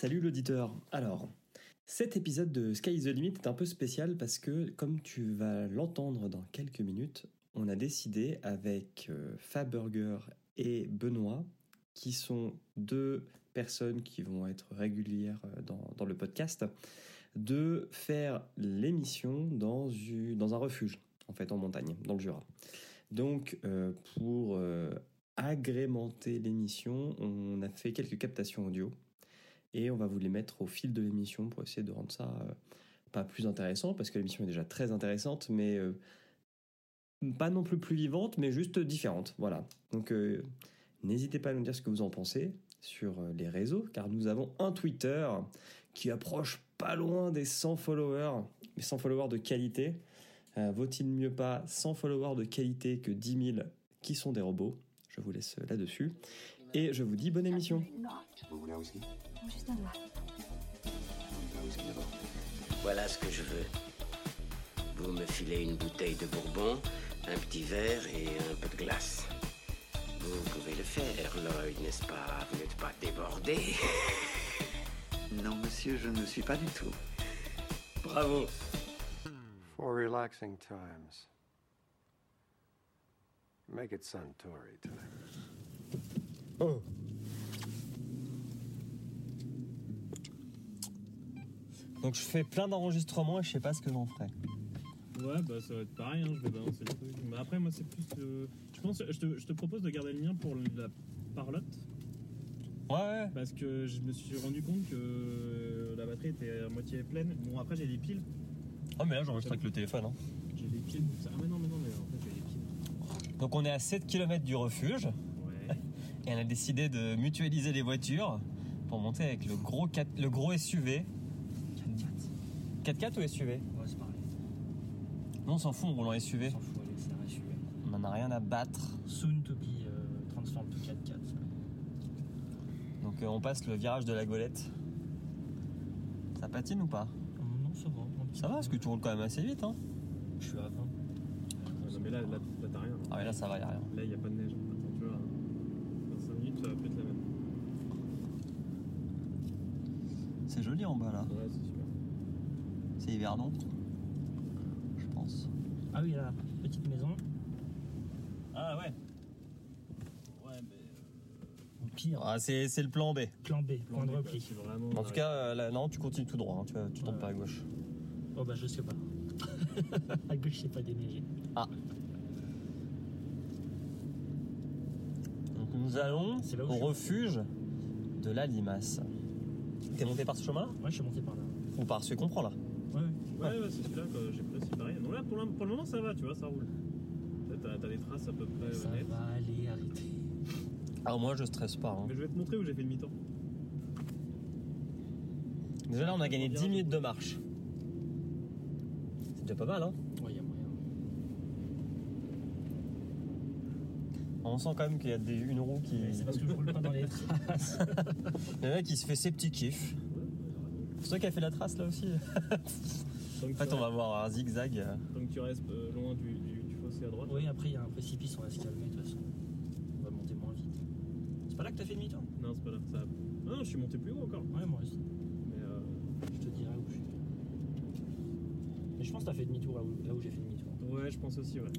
Salut l'auditeur. Alors, cet épisode de Sky is the Limit est un peu spécial parce que, comme tu vas l'entendre dans quelques minutes, on a décidé avec euh, Faburger et Benoît, qui sont deux personnes qui vont être régulières euh, dans, le podcast, de faire l'émission dans un refuge, en fait, en montagne, dans le Jura. Donc, euh, pour euh, agrémenter l'émission, on a fait quelques captations audio et on va vous les mettre au fil de l'émission pour essayer de rendre ça euh, pas plus intéressant parce que l'émission est déjà très intéressante, mais euh, pas non plus plus vivante, mais juste différente. Voilà. Donc euh, n'hésitez pas à nous dire ce que vous en pensez sur les réseaux, car nous avons un Twitter qui approche pas loin des 100 followers, mais 100 followers de qualité. Vaut-il mieux pas 100 followers de qualité que 10 000 qui sont des robots? Je vous laisse là-dessus. Et je vous dis bonne émission. Vous voulez un whisky? Juste un doigt. Un whisky d'abord. Voilà ce que je veux. Vous me filez une bouteille de bourbon, un petit verre et un peu de glace. Vous pouvez le faire, Lloyd, n'est-ce pas? Vous n'êtes pas débordé Non, monsieur, je ne le suis pas du tout. Bravo For relaxing times. Make it Suntory Donc je fais plein d'enregistrements et je sais pas ce que j'en ferai. Ouais, bah ça va être pareil, hein, je vais balancer le truc. Mais après, moi, c'est plus. euh, je pense, je te, je te propose de garder le mien pour la parlotte. Ouais, ouais. Parce que je me suis rendu compte que la batterie était à moitié pleine. Bon, après, j'ai des piles. Oh mais là j'enregistre avec le téléphone. hein. J'ai des piles. Ah, mais non, mais non, mais en fait, j'ai des piles. Donc on est à 7 km du refuge. Et on a décidé de mutualiser les voitures pour monter avec le gros, 4 le gros SUV. 4x4 ou SUV Ouais, c'est pareil. Non, on s'en fout, on roule en SUV. On s'en fout, allez, c'est un SUV. On en a rien à battre. Soon to be euh, transform to 4x4. Donc euh, on passe le virage de la golette. Ça patine ou pas? Non, ça va. Ça va parce que tu roules quand même assez vite. Hein Je suis à 20. Ouais, non, mais là, là, là, t'as rien. ah ouais, là ça va, y a rien. Là, il n'y a pas de neige. Attends, tu vois. Dans 5 minutes, ça va plus être la même. C'est joli en bas là. Ouais, c'est super. C'est. Je pense. Ah oui, là, petite maison. Ah ouais. Ouais, mais. Au pire, Ah, c'est c'est le plan B. plan B, point de repli. vraiment. En tout cas, euh, là, non, tu continues tout droit. hein, Tu, tu tombes pas à gauche. Oh bah je sais pas. à gauche, c'est pas déneigé. Donc nous allons là où au refuge de la limace. T'es monté par ce chemin-là? Ouais, je suis monté par là. Ou par celui qu'on prend là Ouais, ouais. Ouais, ouais, c'est celui-là que j'ai pris aussi pareil. Non, là, pour le, pour le moment, ça va, tu vois, ça roule. T'as t'as des traces à peu près Ça nettes. va aller, arrêtez. Ah, moi je stresse pas. hein. Mais je vais te montrer où j'ai fait le mi-temps. Déjà là, on a gagné 10 minutes de marche. C'est déjà pas mal, hein Ouais, y a moyen. On sent quand même qu'il y a des- une roue qui. C'est parce que je roule pas dans les traces. Le mec qui se fait ses petits kiffs. C'est toi qui as fait la trace là aussi En fait, on va voir un zigzag. Tant que tu restes euh, loin du, du, du fossé à droite. oui, après, il y a un précipice, on va se calmer de toute façon. On va monter moins vite. C'est pas là que t'as fait demi-tour Non, c'est pas là. Ça... Ah non, je suis monté plus haut encore. Ouais, moi aussi. Mais euh... Je te dirai où je suis. Mais je pense que t'as fait demi-tour là où, là où j'ai fait demi-tour. ouais, je pense aussi, ouais.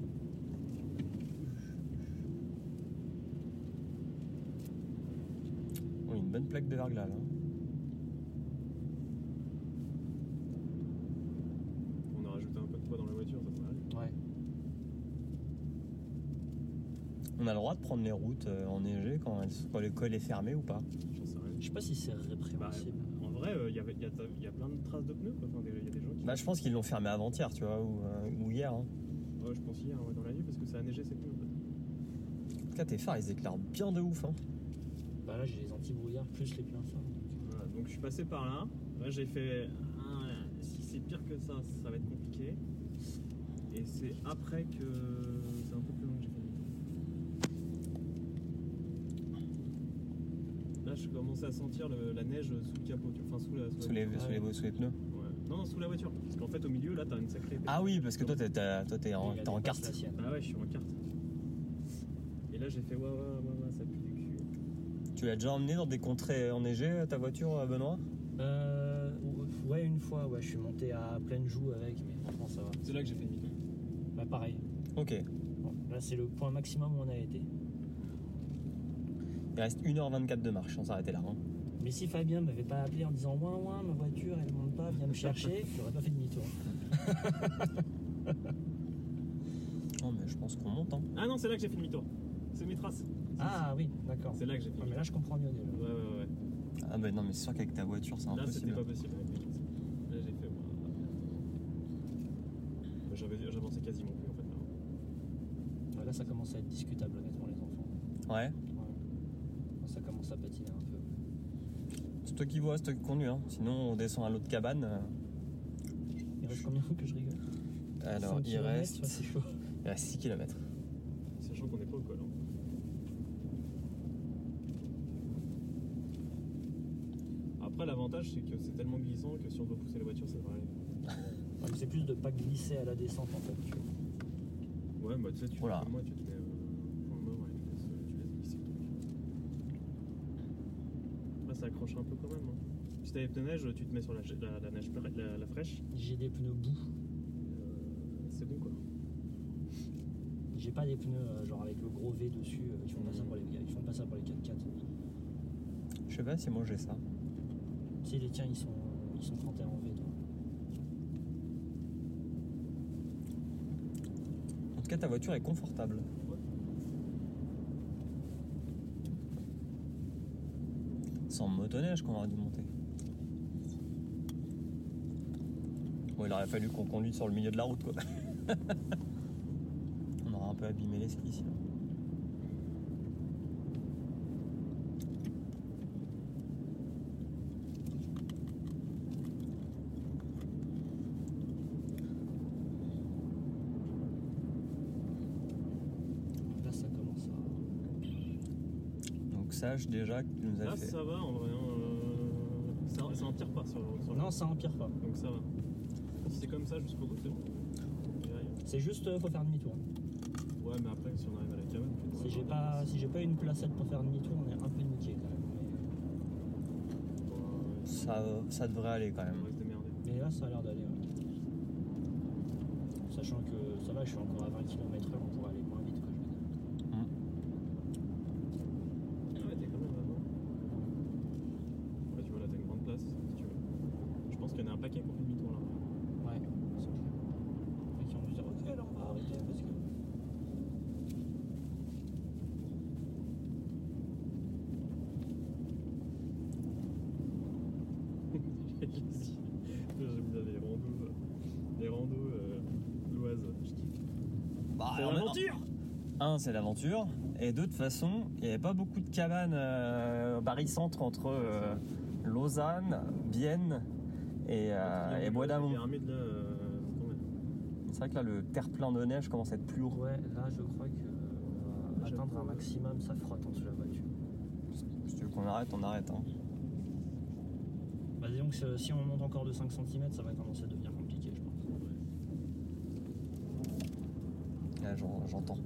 Oui, une bonne plaque de verglas là. On a rajouté un peu de poids dans la voiture, ça peut aller. Ouais. On a le droit de prendre les routes euh, enneigées quand, elles- quand l'école est fermée ou pas J'en sais rien. Je sais pas si c'est Bah, répréhensible. en vrai, il y, a, y a plein de traces de pneus, quoi. Enfin, il y a des gens qui. Bah, je pense qu'ils l'ont fermé avant-hier, tu vois, ou, euh, ou hier. hein. Ouais, je pense hier, ouais, dans la nuit, parce que ça a neigé ces pneus, en fait. En tout cas, tes phares ils éclairent bien de ouf. Hein. Là, j'ai les anti-brouillards plus les pleins fins. donc, Voilà, donc je suis passé par là. Là, j'ai fait. ah, si c'est pire que ça, ça va être compliqué. Et c'est après que. C'est un peu plus long que j'ai fait. Là, je commençais à sentir le- la neige sous le capot, enfin sous la. Sous les, la- sous les, sous les pneus. Non, non, sous la voiture. Parce qu'en fait, au milieu, là, t'as une sacrée. Ah oui, parce que toi, t'es, en, en carte. Ah ouais, je suis en carte. Et là, j'ai fait ouais, ouais, ouais, ouais, ça pue du cul. Tu l'as déjà emmené dans des contrées enneigées, ta voiture, euh, Benoît? Euh, ouais, une fois, ouais, je suis monté à pleine joue avec, mais franchement, ça va. C'est là que j'ai fait demi-tour. Bah, pareil. Ok. Bon, là, c'est le point maximum où on a été. Il reste 1h24 de marche, on s'arrêter là. hein. Mais si Fabien m'avait pas appelé en disant Ouin, ouin, ma voiture, elle monte pas, viens me chercher, j'aurais pas fait demi-tour. Non, mais je pense qu'on monte. Hein. Ah non, c'est là que j'ai fait demi-tour. C'est mes traces. Ah oui, d'accord. C'est là que j'ai fait Ah, mais là, je comprends mieux déjà. Ouais, ouais, ouais. Ah, bah non, mais c'est sûr qu'avec ta voiture, c'est Là, c'était impossible. pas possible. Là, j'ai fait. moi, bah, J'avais j'avançais quasiment plus en fait. là. Ouais, Là, ça commence à être discutable, honnêtement, les enfants. Ouais. Ouais. Ça commence à patiner un peu. C'est toi qui vois, c'est toi qui conduis. Hein. Sinon, on descend à l'autre cabane. euh, Il reste combien que je rigole? Alors, 5 il reste, ouais, c'est chaud. il reste 6 km. Sachant qu'on n'est pas au col. hein. Après, l'avantage, c'est que c'est tellement glissant que si on doit pousser la voiture, ça devrait aller. Ouais, C'est plus de pas glisser à la descente en fait. tu vois. Ouais, bah tu sais, tu Voilà. fais comme moi, tu te mets euh, point mort et tu laisses, tu laisses glisser le truc. Après, ça accroche un peu quand même. hein. Si t'as les pneus neige, tu te mets sur la, la, la neige la, la fraîche. J'ai des pneus boue. euh, c'est bon quoi. J'ai pas des pneus euh, genre avec le gros V dessus. euh, Ils font pas ça pour les, ils font pas ça pour les 4x4. Je sais pas si moi j'ai ça. Si les tiens ils sont ils sont 31 en V. En tout cas, ta voiture est confortable. Sans motoneige qu'on aurait dû monter. Bon, il aurait fallu qu'on conduise sur le milieu de la route, quoi. On aura un peu abîmé les skis ici. Là ça commence à. Déjà qu'il nous Là, fait. ça va en vrai. hein, euh, ça, ça empire pas sur, sur Non ça empire pas. Donc ça va. Si c'est comme ça jusqu'au bout, c'est bon. C'est juste euh, faut faire demi-tour. Ouais, mais après, si on arrive à la cabane. tu Si j'ai pas si j'ai pas une placette pour faire demi-tour, on est un peu niqué quand même. Ça, ça devrait aller quand On même. va se démerder. Mais, mais là ça a l'air d'aller. ouais. Sachant que ça va, je suis encore à 20 km/h, on pourrait aller moins vite quoi. Je veux dire. Ah ouais, t'es quand même avant. Ouais, tu vois, là, t'as une grande place, si tu veux. Je pense qu'il y en a un paquet qu'on fait demi-tour là. Ouais, c'est clair. Et qui ont dû dire ok alors on va arrêter parce que. J'aime bien les randos. euh, Les randos euh, l'Oise. Je kiffe. Bah, C'est en même- l'aventure Un, c'est l'aventure. Et de toute façon, il n'y avait pas beaucoup de cabanes euh, barycentre entre euh, Lausanne, Bienne et, euh, et Bois d'Amont. Euh. C'est vrai que là, le terre-plein de neige commence à être plus lourd. Ouais, là je crois que euh, atteindre un maximum, ça frotte en dessous de la voiture. Si tu veux qu'on arrête, on arrête. hein. Bah disons que si on monte encore de 5 cm, ça va commencer à devenir compliqué, je pense. Là, j'en- j'entends.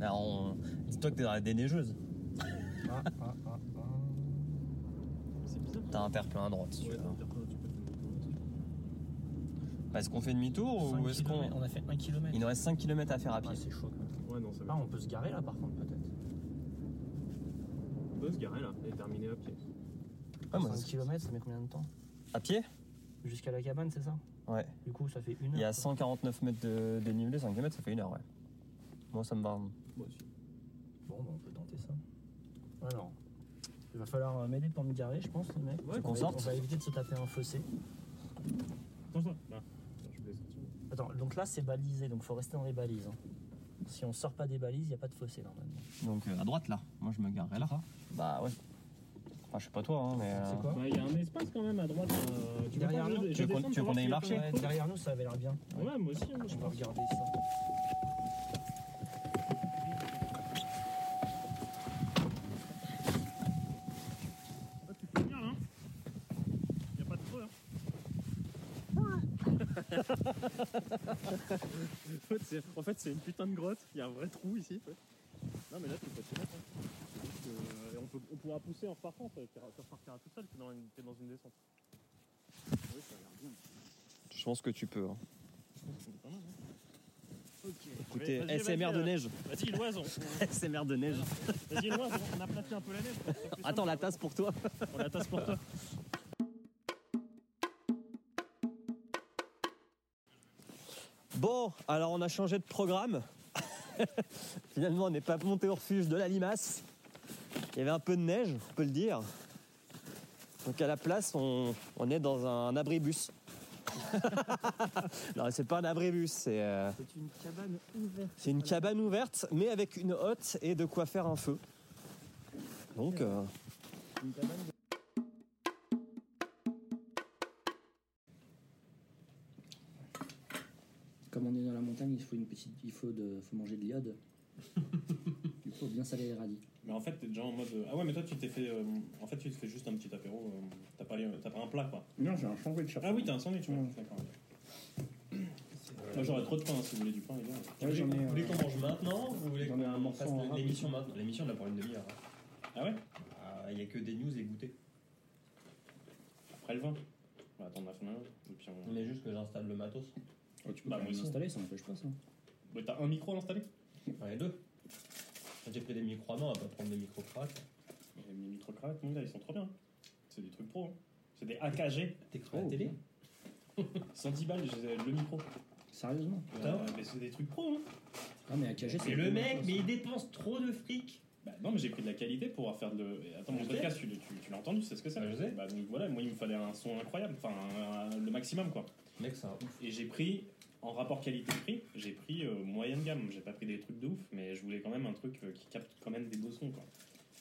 Là, on... Dis-toi que t'es dans la déneigeuse. Ah, ah, ah, ah. C'est bizarre. T'as un terre-plein à droite, si tu Ouais, veux. Est-ce qu'on fait demi-tour ou 5 est-ce qu'on. On a fait 1 km. Il nous reste 5 km à faire à pied. Ah, c'est chaud quand même. dans- Ouais, non, ça va. Ah, on peut se garer là par contre, peut-être. On peut se garer là et terminer à pied. Ah, moi, 5 km, ça met combien de temps À pied Jusqu'à la cabane, c'est ça Ouais. Du coup, ça fait une heure. Il y a quoi. 149 mètres de dénivelé, 5 km, ça fait une heure, ouais. Moi, ça me va. Moi aussi. Bon, bah, on peut tenter ça. Alors, il va falloir euh, m'aider pour me garer, je pense, les mecs. Ouais, qu'on on, va, sorte on va éviter de se taper un fossé. Attention, là. Attends, donc là, c'est balisé, donc faut rester dans les balises. hein. Si on sort pas des balises, il n'y a pas de fossé normalement. Donc euh, à droite, là. Moi, je me garerai là. Bah ouais. Enfin, je sais pas toi, hein, mais. euh, C'est quoi Bah, il y a un espace quand même à droite. euh, tu veux Derrière pas que nous, je- tu je veux qu'on- descende tu veux pour qu'on aille voir s'il y a marcher pas Derrière nous, ça avait l'air bien. Ouais, moi aussi, moi je pense. regarder ça. Ah, tu peux venir là. Il a pas de creux. Hein. en fait, c'est en fait, c'est une putain de grotte. Il y a un vrai trou ici. en fait. Non, mais là, tu peux te mettre. hein. Que- peut- on pourra pousser en repartant, ça tu repartiras tout seul, t'es dans, une- t'es dans une descente. Oui, ça a l'air bien. Je pense que tu peux. hein. C'est pas mal, hein. Écoutez, Vas-y, vas-y, SMR de vas-y, neige. Vas-y, l'oiseau. SMR de neige. Vas-y, l'oiseau. On a placé un peu la neige. Attends, la tasse pour toi. On la tasse pour toi. Bon, alors on a changé de programme. Finalement, on n'est pas monté au refuge de la limace. Il y avait un peu de neige, on peut le dire. Donc à la place, on, on est dans un abribus. non, c'est pas un abribus, c'est euh, C'est une cabane ouverte. c'est une cabane ouverte, mais avec une hotte et de quoi faire un feu. Donc, euh, Une cabane de- montagne, il faut une petite, il faut de, faut manger de l'iode. il faut bien saler les radis. Mais en fait, t'es déjà en mode. euh, Ah ouais, mais toi, tu t'es fait. euh, En fait, tu te fais juste un petit apéro. euh, T'as pas, les- t'as pas un plat, quoi. Non, j'ai un sandwich. Ah oui, t'as un sandwich, ouais. D'accord. ok. Moi, j'aurais trop de pain si vous voulez du pain, les gars. Ouais, j'en ai, vous voulez euh, qu'on mange maintenant ou vous voulez j'en ai un qu'on morceau fasse en rap. l'émission maintenant L'émission, on a pour une demi-heure. Ah ouais? Il n'y a que des news et goûter. Après le vin. On va attendre la fin de la Et puis on. Mais juste que j'installe le matos. Oh, tu peux Bah, pas moi aussi. ça n'empêche pas ça. Mais t'as un micro à installer Enfin, les deux. J'ai pris des micros à main, on va pas prendre des micros craques. Les micro-cravates, mon gars, ils sont trop bien. C'est des trucs pro. hein. C'est des AKG. T'es cru à Oh, la télé 110 balles, j'ai le micro. Sérieusement? Putain. Euh, mais c'est des trucs pro, hein. Ah, mais AKG, c'est. Et le mec, mais il dépense trop de fric. Bah non, mais j'ai pris de la qualité pour pouvoir faire de. Attends, mon Je podcast, tu, tu- tu l'as entendu, c'est ce que c'est. Bah, je sais. Bah, donc voilà, moi, il me fallait un son incroyable, enfin, un- le maximum, quoi. Mec, c'est un ouf. Et j'ai pris, en rapport qualité-prix, j'ai pris euh, moyenne gamme. J'ai pas pris des trucs de ouf, mais je voulais quand même un truc euh, qui capte quand même des beaux sons, quoi.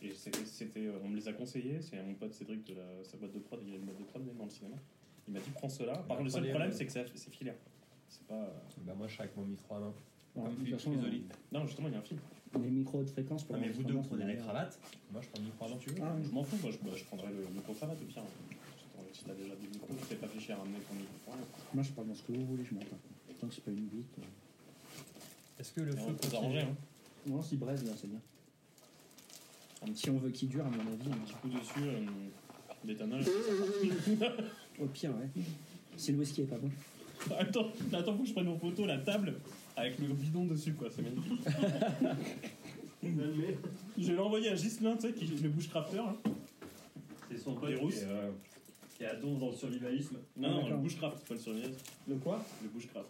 Et c'était, c'était, euh, on me les a conseillés. C'est mon pote Cédric de la, sa boîte de prod, il a une boîte de prod même dans le cinéma. Il m'a dit prends cela. Par contre, le seul problème, c'est que c'est, c'est filaire. C'est pas. euh, Bah, moi, je suis avec mon micro à main. Comme. Non, justement, il y a un film. Les micros haute fréquence pour Non, mais vous deux, l'enregistrement, prenez c'est. Moi, je prends le micro à main. tu veux Ah, oui. Je m'en fous, moi, je, bah, je prendrais le micro-cravate au pire. Si t'as déjà des micros, tu t'es pas fait chier à ramener ton micro. Moi, je parle dans ce que vous voulez, je m'en. Tant que c'est pas une bite. euh. Est-ce que le Et feu on peut s'arranger, hein. Non, si braise, là, c'est bien. Un Si on veut qu'il dure, à mon avis. petit coup dessus, euh, d'éthanol. Au pire, ouais. Si le whisky est pas bon. Attends, attends, faut que je prenne en photo la table avec le bidon dessus, quoi. C'est magnifique. je vais l'envoyer à Gislin, tu sais, qui le bushcrafter. Hein. C'est son pote qui est, euh, qui est à don dans le survivalisme. Non, non, D'accord. le bushcraft, pas le surveillance. Le quoi? Le bushcraft.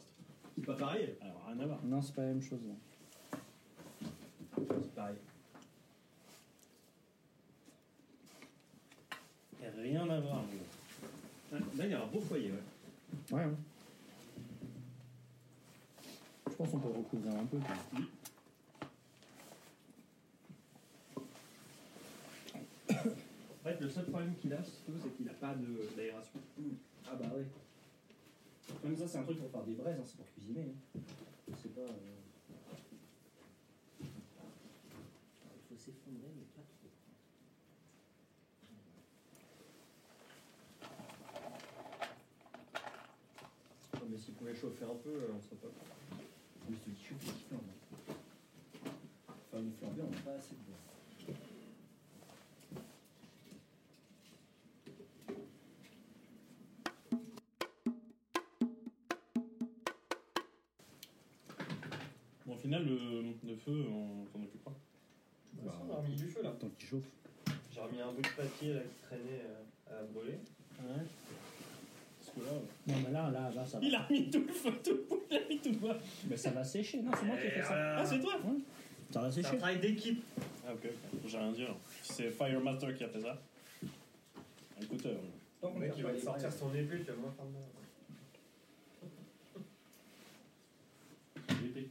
C'est pas pareil Alors, rien à voir. Non, c'est pas la même chose. là. C'est pareil. Y a rien à voir, gars. Là, il y a un beau foyer, ouais. Ouais, ouais. Je pense qu'on peut recouvrir un peu. quoi. En fait, le seul problème qu'il a, surtout, c'est qu'il n'a pas de- d'aération. Ah bah ouais. Même ça, c'est un truc pour faire des braises, hein, c'est pour cuisiner. hein. C'est pas. euh, Il faut s'effondrer, mais pas trop. Non, mais s'il pouvait chauffer un peu, euh, on serait pas. Mais je dis, je suis petit flambe. Enfin, une flambée, on n'a pas assez de bois. Final, le, le feu, on s'en occupe pas. Bah, on a remis du feu là. Tant qu'il chauffe. J'ai remis un bout de papier là qui traînait euh, à brûler. Ouais. Parce que là. Non, mais là, là, là, ça va. Il a mis tout le feu, tout le bout, il a mis tout le bois. Mais ça va sécher. Non, c'est moi qui ai fait ça. Ah, c'est toi Ouais. Ça va C'est un sécher. travail d'équipe. Ah, ok, ok. J'ai rien dit alors. C'est Firemaster qui a fait ça. Écoute, euh, Le mec, il va sortir son épée, tu vas moins faire de mal. l'épée.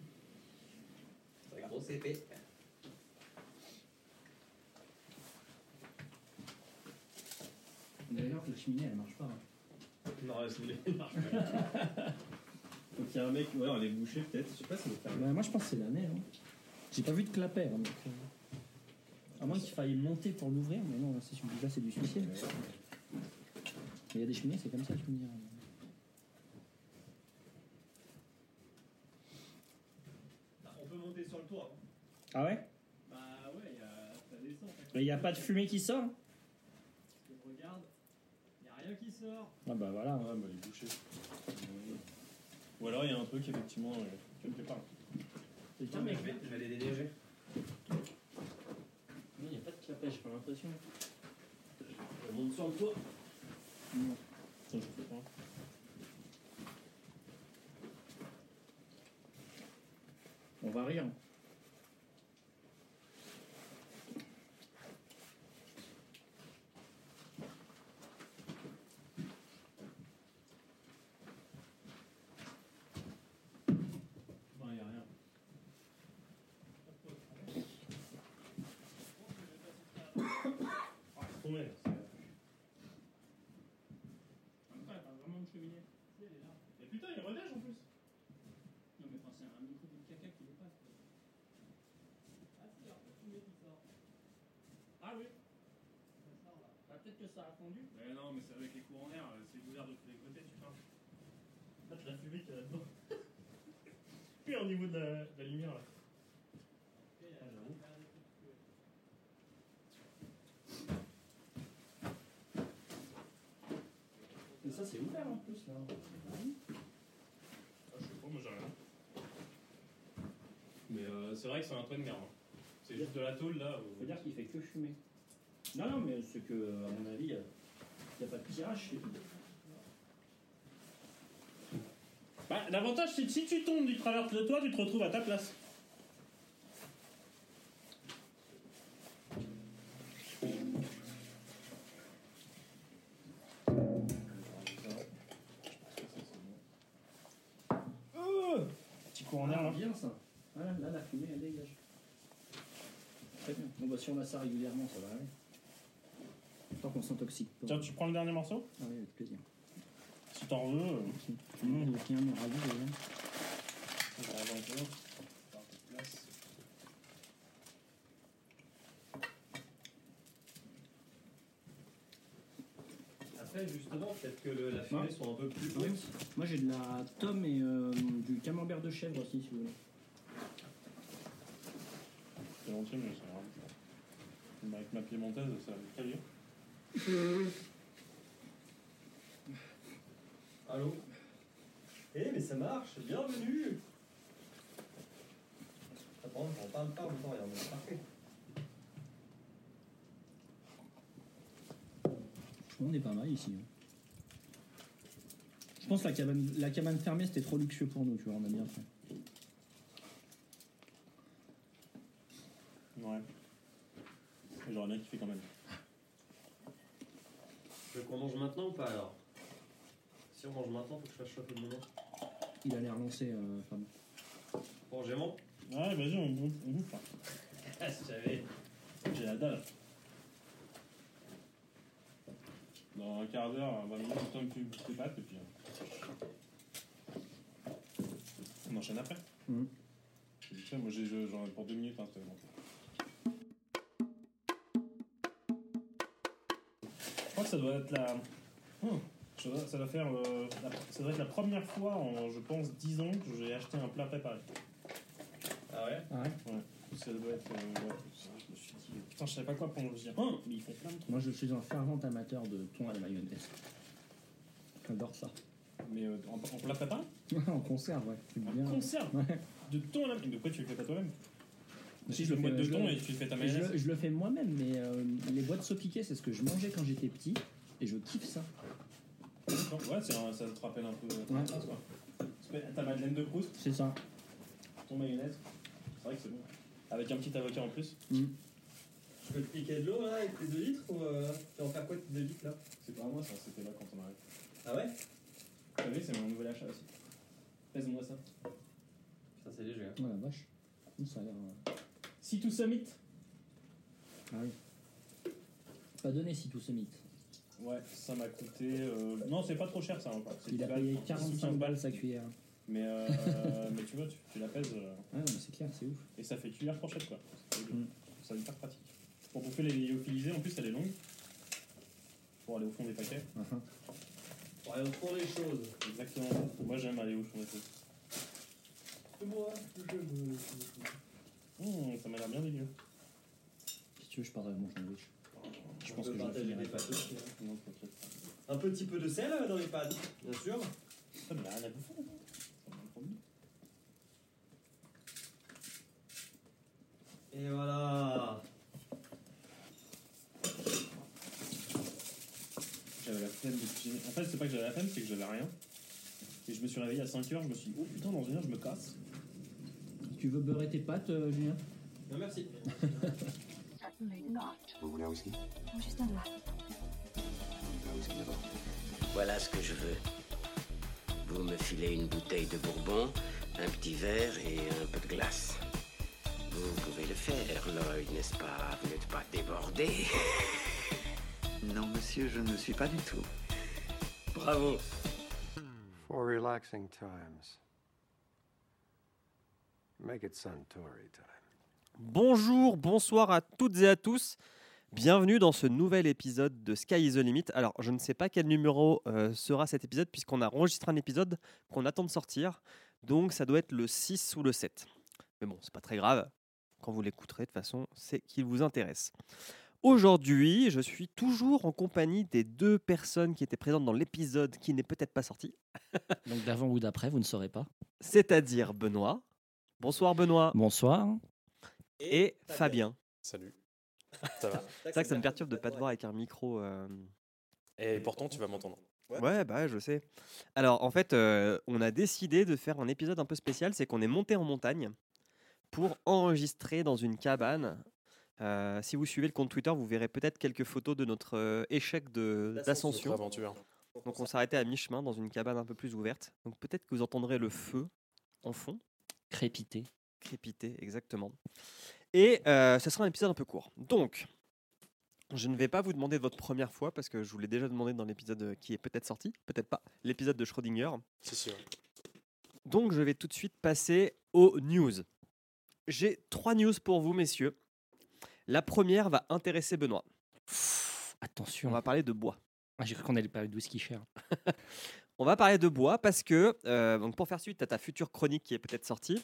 Grosse épée. D'ailleurs, la cheminée, elle marche pas. hein. Non, la cheminée marche pas. Donc il y a un mec, ouais, on est bouché peut-être, je sais pas si va faire. Bah, moi, je pense que c'est l'année. Hein. J'ai pas vu de clapet. hein, donc, euh, À moins qu'il faille monter pour l'ouvrir, mais non, là, c'est là, c'est du suicide. Mais il y a des cheminées, c'est comme ça, je me dire. On peut monter sur le toit. Ah ouais? Bah ouais, il y a... ça descend. Il n'y a pas de fumée qui sort? Regarde, il n'y a rien qui sort. Ah bah voilà. Ouais, bah, les bouchées. Ou alors il y a un truc, effectivement, euh, quelque part. Putain, mais je vais les déneiger. il n'y a pas de clapet, j'ai pas l'impression. Je monte sur le toit. Non. Ça, je fais pas. On va rire. Non, il n'y a rien. Ah, c'est tombé, là, c'est- vraiment une cheminée. Et putain, il reneige en plus. Non mais enfin, c'est un micro de caca qui dépasse. Ah oui bah, Peut-être que ça a fondu. Mais non, mais c'est avec les courants d'air, c'est ouvert de tous les côtés, tu vois. Là, tu la fumée qu'il y a là-dedans. Puis au niveau de la, de la lumière, là. Ah, j'avoue. Mais ça c'est Ah, je sais pas, moi j'ai rien. Mais euh, c'est vrai que c'est un truc de merde. hein. C'est juste de la tôle là. où- Faut dire qu'il fait que fumer. Non non mais c'est que à mon avis, il n'y a pas de tirage. c'est tout. Bah, l'avantage c'est que si tu tombes du travers de toi, tu te retrouves à ta place. Ah, là. bien ça. Voilà, là la fumée elle dégage. Très bien. Bon bah si on a ça régulièrement ça va aller. Tant qu'on s'intoxique pas. Tiens, tu prends le dernier morceau? Ah oui avec plaisir. Si t'en veux. euh, qu'un me ravi déjà. on va peu. Par place. Après, justement, peut-être que le- la fumée Ouais. soit un peu plus Ouais. haute. Moi j'ai de la tome et euh, du camembert de chèvre aussi si vous voulez. C'est gentil, mais c'est grave. Mais Avec ma piémontaise, ça va me caler. Allô? Eh, mais ça marche, bienvenue Attends, j'en parle pas en même temps, regarde, c'est On est pas mal ici. hein. Je pense que la cabane, la cabane fermée c'était trop luxueux pour nous, tu vois, on a bien fait. Ouais. J'aurais bien kiffé quand même. Tu veux qu'on mange maintenant ou pas alors? Si on mange maintenant, faut que je fasse chauffer le moment. Il a l'air lancé, euh, Fab. Bon, j'ai mon Ouais, vas-y, on bouffe. On bouffe hein. Ah, si j'avais. J'ai la dalle. Dans un quart d'heure, 20 minutes, le temps que tu bouffes tes pâtes, et puis. euh, On enchaîne après. Mhm. Je dis, tiens, moi j'ai je- j'en ai pour deux minutes, hein, c'était bon. Je crois que ça doit être la. Oh, ça doit, ça doit faire. euh, la- ça doit être la première fois en, je pense, 10 ans que j'ai acheté un plat préparé. Ah ouais? Ah ouais? Ça doit être. euh, ouais, je me suis dit, putain, je savais pas quoi prendre. Suis dit, oh, mais ils font plein de trucs. Moi je suis un fervent amateur de thon à la mayonnaise. J'adore ça. Mais euh, en, en plat préparé en conserve, ouais. C'est En bien. conserve Ouais. De thon à la. Mais de quoi tu le fais pas toi-même Si, je le fais boîte de je thon le- et tu fais ta Je mayonnaise. le, je le fais moi-même, mais euh, les boîtes saupiquées, c'est ce que je mangeais quand j'étais petit. Et je kiffe ça. Ouais, c'est un- ça te rappelle un peu. Ouais. Ah, quoi. Fais Ta madeleine de Proust, C'est ça. ton mayonnaise. C'est vrai que c'est bon. Avec un petit avocat en plus. Mm. Je peux te piquer de l'eau là avec tes 2 litres ou euh, tu vas en faire quoi tes 2 litres là? C'est pas à moi ça, c'était là quand on arrive. Ah ouais? Vous savez, c'est mon nouvel achat aussi. Pèse-moi ça. Putain, c'est léger. Hein. Oh la vache. Ça a l'air. euh, Si to summit Ah oui. Pas donné si tout se mythe. Ouais, ça m'a coûté. euh, Non, c'est pas trop cher ça encore. C'est Il a 10 balles, payé 10 ou 45 15 balles sa cuillère. Mais, euh, mais tu vois, tu, tu la pèses euh, Ah non, mais c'est clair, c'est ouf. et ça fait cuillère fourchette quoi. C'est Mm. Hyper pratique. Pour bouffer les lyophilisés, en plus elle est longue. Pour aller au fond des paquets. Pour aller au fond des choses. Exactement. Moi j'aime aller au fond des choses. Moi, je veux. Mmh, ça m'a l'air bien dégueu. Que tu veux, je partage mon sandwich. Je pense que je vais finir. Un petit peu de sel dans les pâtes, bien sûr. Mais rien à bouffer. hein. Ça me. Et voilà. J'avais la flemme de cuisiner. En fait, c'est pas que j'avais la flemme, c'est que j'avais rien. Et je me suis réveillé à 5h, je me suis dit, oh putain, dans une heure, je me casse. Tu veux beurrer tes pâtes, euh, Julien? Non, merci. Vous voulez un whisky? Juste un doigt. Un whisky d'abord. Voilà ce que je veux. Vous me filez une bouteille de bourbon, un petit verre et un peu de glace. Vous pouvez le faire, Lloyd, n'est-ce pas? Vous n'êtes pas débordé Non, monsieur, je ne suis pas du tout. Bravo For relaxing times. Make it Suntory time. Bonjour, bonsoir à toutes et à tous. Bienvenue dans ce nouvel épisode de Sky is the Limit. Alors, je ne sais pas quel numéro euh, sera cet épisode, puisqu'on a enregistré un épisode qu'on attend de sortir. Donc, ça doit être le 6 ou le 7. Mais bon, c'est pas très grave. Quand vous l'écouterez, de toute façon, c'est qu'il vous intéresse. Aujourd'hui, je suis toujours en compagnie des deux personnes qui étaient présentes dans l'épisode qui n'est peut-être pas sorti, Donc d'avant ou d'après, vous ne saurez pas. c'est-à-dire Benoît. Bonsoir Benoît. Bonsoir. Et Fabien. Salut. Ça va C'est vrai que ça me perturbe de ne pas te voir avec un micro. euh, Et pourtant, tu vas m'entendre. Ouais, bah je sais. Alors en fait, euh, on a décidé de faire un épisode un peu spécial, c'est qu'on est monté en montagne pour enregistrer dans une cabane. Euh, si vous suivez le compte Twitter, vous verrez peut-être quelques photos de notre euh, échec de- d'ascension. aventure. Donc on s'est arrêté à mi-chemin dans une cabane un peu plus ouverte. Donc peut-être que vous entendrez le feu en fond, Crépité. crépiter exactement. Et euh, ce sera un épisode un peu court. Donc, je ne vais pas vous demander de votre première fois parce que je vous l'ai déjà demandé dans l'épisode qui est peut-être sorti, peut-être pas, l'épisode de Schrödinger. Si, si, ouais. Donc je vais tout de suite passer aux news. J'ai trois news pour vous, messieurs. La première va intéresser Benoît. On Attention. va parler de bois. Ah, J'ai cru qu'on allait parler de whisky cher. On va parler de bois parce que, euh, donc pour faire suite à ta future chronique qui est peut-être sortie,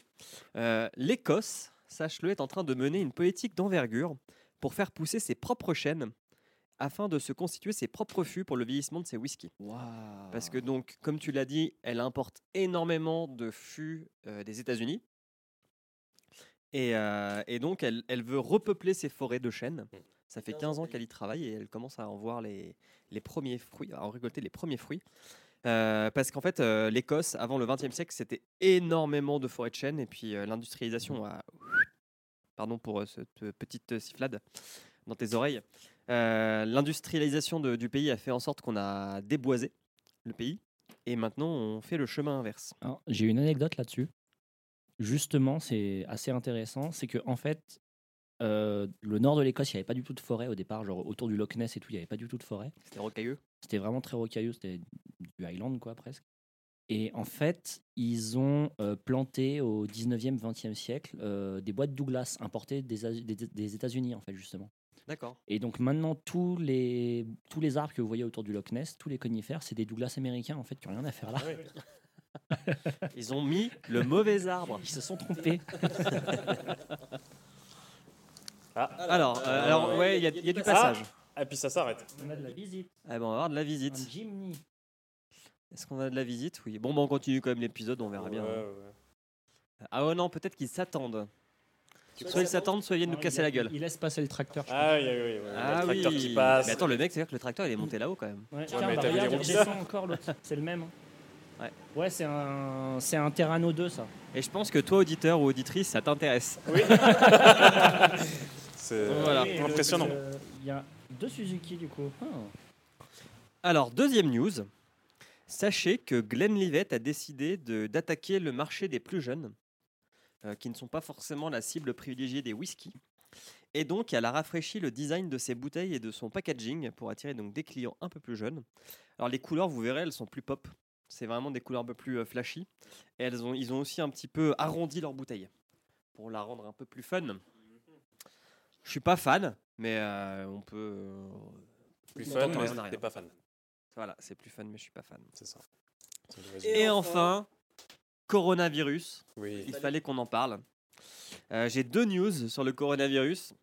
euh, l'Écosse, sache-le, est en train de mener une politique d'envergure pour faire pousser ses propres chênes afin de se constituer ses propres fûts pour le vieillissement de ses whiskies. Parce que donc, comme tu l'as dit, elle importe énormément de fûts euh, des États-Unis. Et, euh, et donc, elle, elle veut repeupler ses forêts de chênes. Ça fait 15 ans qu'elle y travaille et elle commence à en voir les, les premiers fruits, à en récolter les premiers fruits. Euh, parce qu'en fait, euh, l'Écosse, avant le XXe siècle, c'était énormément de forêts de chênes. Et puis, euh, l'industrialisation a. Pardon pour euh, cette petite euh, sifflade dans tes oreilles. Euh, L'industrialisation de- du pays a fait en sorte qu'on a déboisé le pays. Et maintenant, on fait le chemin inverse. J'ai une anecdote là-dessus. Justement, c'est assez intéressant. C'est que en fait, euh, le nord de l'Écosse, il n'y avait pas du tout de forêt au départ. Genre autour du Loch Ness et tout, il n'y avait pas du tout de forêt. C'était rocailleux. C'était vraiment très rocailleux. C'était du Highland, quoi, presque. Et en fait, ils ont euh, planté au 19e, 20e siècle euh, des boîtes Douglas importées des, Az- des- des États-Unis, en fait, justement. D'accord. Et donc maintenant, tous les, tous les arbres que vous voyez autour du Loch Ness, tous les conifères, c'est des Douglas américains, en fait, qui n'ont rien à faire là. Ils ont mis le mauvais arbre. Ils se sont trompés. Alors, euh, alors ouais, il y, a- il y a du passage. Ah, et puis ça s'arrête. On a de la visite. Ah bon, on va avoir de la Un visite. Jimny. Est-ce qu'on a de la visite? Oui. Bon, bah, on continue quand même l'épisode, on verra bien. Ouais, hein. ouais. Ah ouais, non, peut-être qu'ils s'attendent. Soit ils s'attendent, soit ils viennent nous Non, casser il- la gueule. Il laisse passer le tracteur. je Ah, oui, oui, oui. Ah le tracteur oui. qui passe. Mais attends, le mec, c'est-à-dire que le tracteur, il est monté là-haut quand même. Ouais, tiens, mais bah, t'as vu les regarde, il descend encore l'autre. C'est le même. hein. Ouais. Ouais, c'est un, c'est un Terrano 2, ça. Et je pense que toi, auditeur ou auditrice, ça t'intéresse. C'est Voilà. Oui, donc, impressionnant. euh, Il y a deux Suzuki, du coup. Ah. Alors, deuxième news. Sachez que Glenlivet a décidé de- d'attaquer le marché des plus jeunes, euh, qui ne sont pas forcément la cible privilégiée des whiskies. Et donc, elle a rafraîchi le design de ses bouteilles et de son packaging pour attirer donc des clients un peu plus jeunes. Alors, les couleurs, vous verrez, elles sont plus pop. C'est vraiment des couleurs un peu plus euh, flashy. Et elles ont, ils ont aussi un petit peu arrondi leur bouteille pour la rendre un peu plus fun. Je suis pas fan, mais euh, on peut. euh, Plus on fun, mais rien à rien. t'es pas fan. Voilà, c'est plus fun, mais je suis pas fan. C'est ça. C'est le résumé. Et enfin, coronavirus. Oui. Il fallait qu'on en parle. Euh, J'ai deux news sur le coronavirus.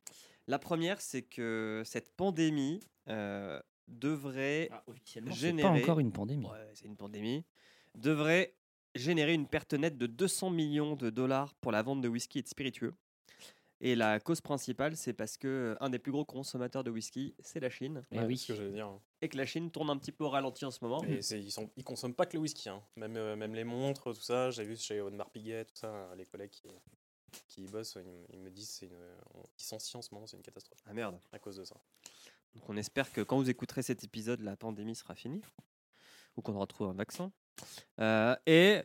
La première, c'est que cette pandémie euh, devrait Ah, officiellement, générer. pas encore une pandémie. Ouais, c'est une pandémie. Devrait générer une perte nette de 200 millions de dollars pour la vente de whisky et de spiritueux. Et la cause principale, c'est parce que euh, un des plus gros consommateurs de whisky, c'est la Chine. Eh Ouais, oui. c'est ce que j'allais dire. hein. Et que la Chine tourne un petit peu au ralenti en ce moment. Et c'est- ils, sont, ils consomment pas que le whisky, hein. même, euh, même les montres, tout ça. J'ai vu chez Audemars Piguet, tout ça, les collègues qui, qui y bossent, ils, me- ils me disent une, ils sont en ce moment, c'est une catastrophe Ah merde. à cause de ça. Donc on espère que quand vous écouterez cet épisode, la pandémie sera finie. Ou qu'on aura trouvé un vaccin. Euh, et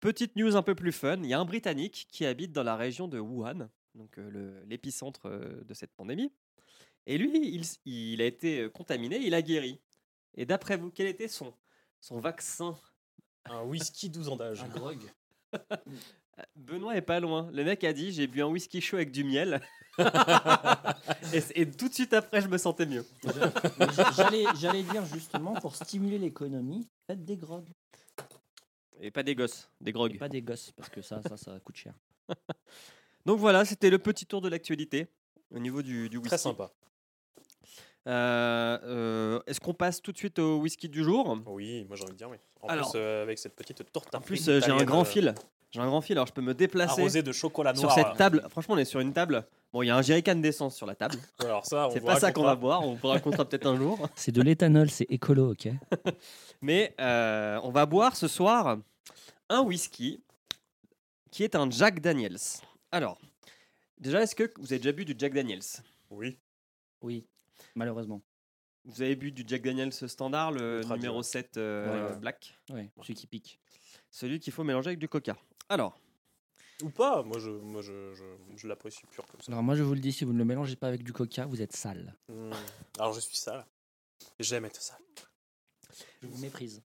petite news un peu plus fun, il y a un Britannique qui habite dans la région de Wuhan, donc euh, le- l'épicentre euh, de cette pandémie. Et lui, il, a été contaminé, il a guéri. Et d'après vous, quel était son, son vaccin? Un whisky 12 ans d'âge. Un grog. Benoît est pas loin. Le mec a dit j'ai bu un whisky chaud avec du miel. et, et tout de suite après, je me sentais mieux. J'allais, dire justement pour stimuler l'économie, faites des grogs. Et pas des gosses, des Et grogues. pas des gosses, parce que ça, ça, ça coûte cher. Donc voilà, c'était le petit tour de l'actualité au niveau du, du whisky. Très sympa. Euh, euh, Est-ce qu'on passe tout de suite au whisky du jour? Oui, moi j'ai envie de dire oui. En Alors- plus, euh, avec cette petite torte En plus, j'ai un grand fil. J'ai un grand fil, alors je peux me déplacer Arrosé de chocolat sur noir. cette table. Franchement, on est sur une table. Bon, il y a un jerrycan d'essence sur la table. Alors ça, C'est pas ça qu'on va boire. On vous racontera peut-être un jour. C'est de l'éthanol, c'est écolo, ok? Mais euh, on va boire ce soir un whisky qui est un Jack Daniels. Alors, déjà, est-ce que vous avez déjà bu du Jack Daniels? Oui. Oui, malheureusement. Vous avez bu du Jack Daniels standard, le Ultra numéro dur. 7 euh, Ouais. black? Ouais, celui qui pique. Celui qu'il faut mélanger avec du coca. Alors, Ou pas, moi je, moi je, je, je l'apprécie pur comme ça. Alors moi je vous le dis, si vous ne le mélangez pas avec du coca, vous êtes sale. Hmm. Alors je suis sale. J'aime être sale. Je vous méprise.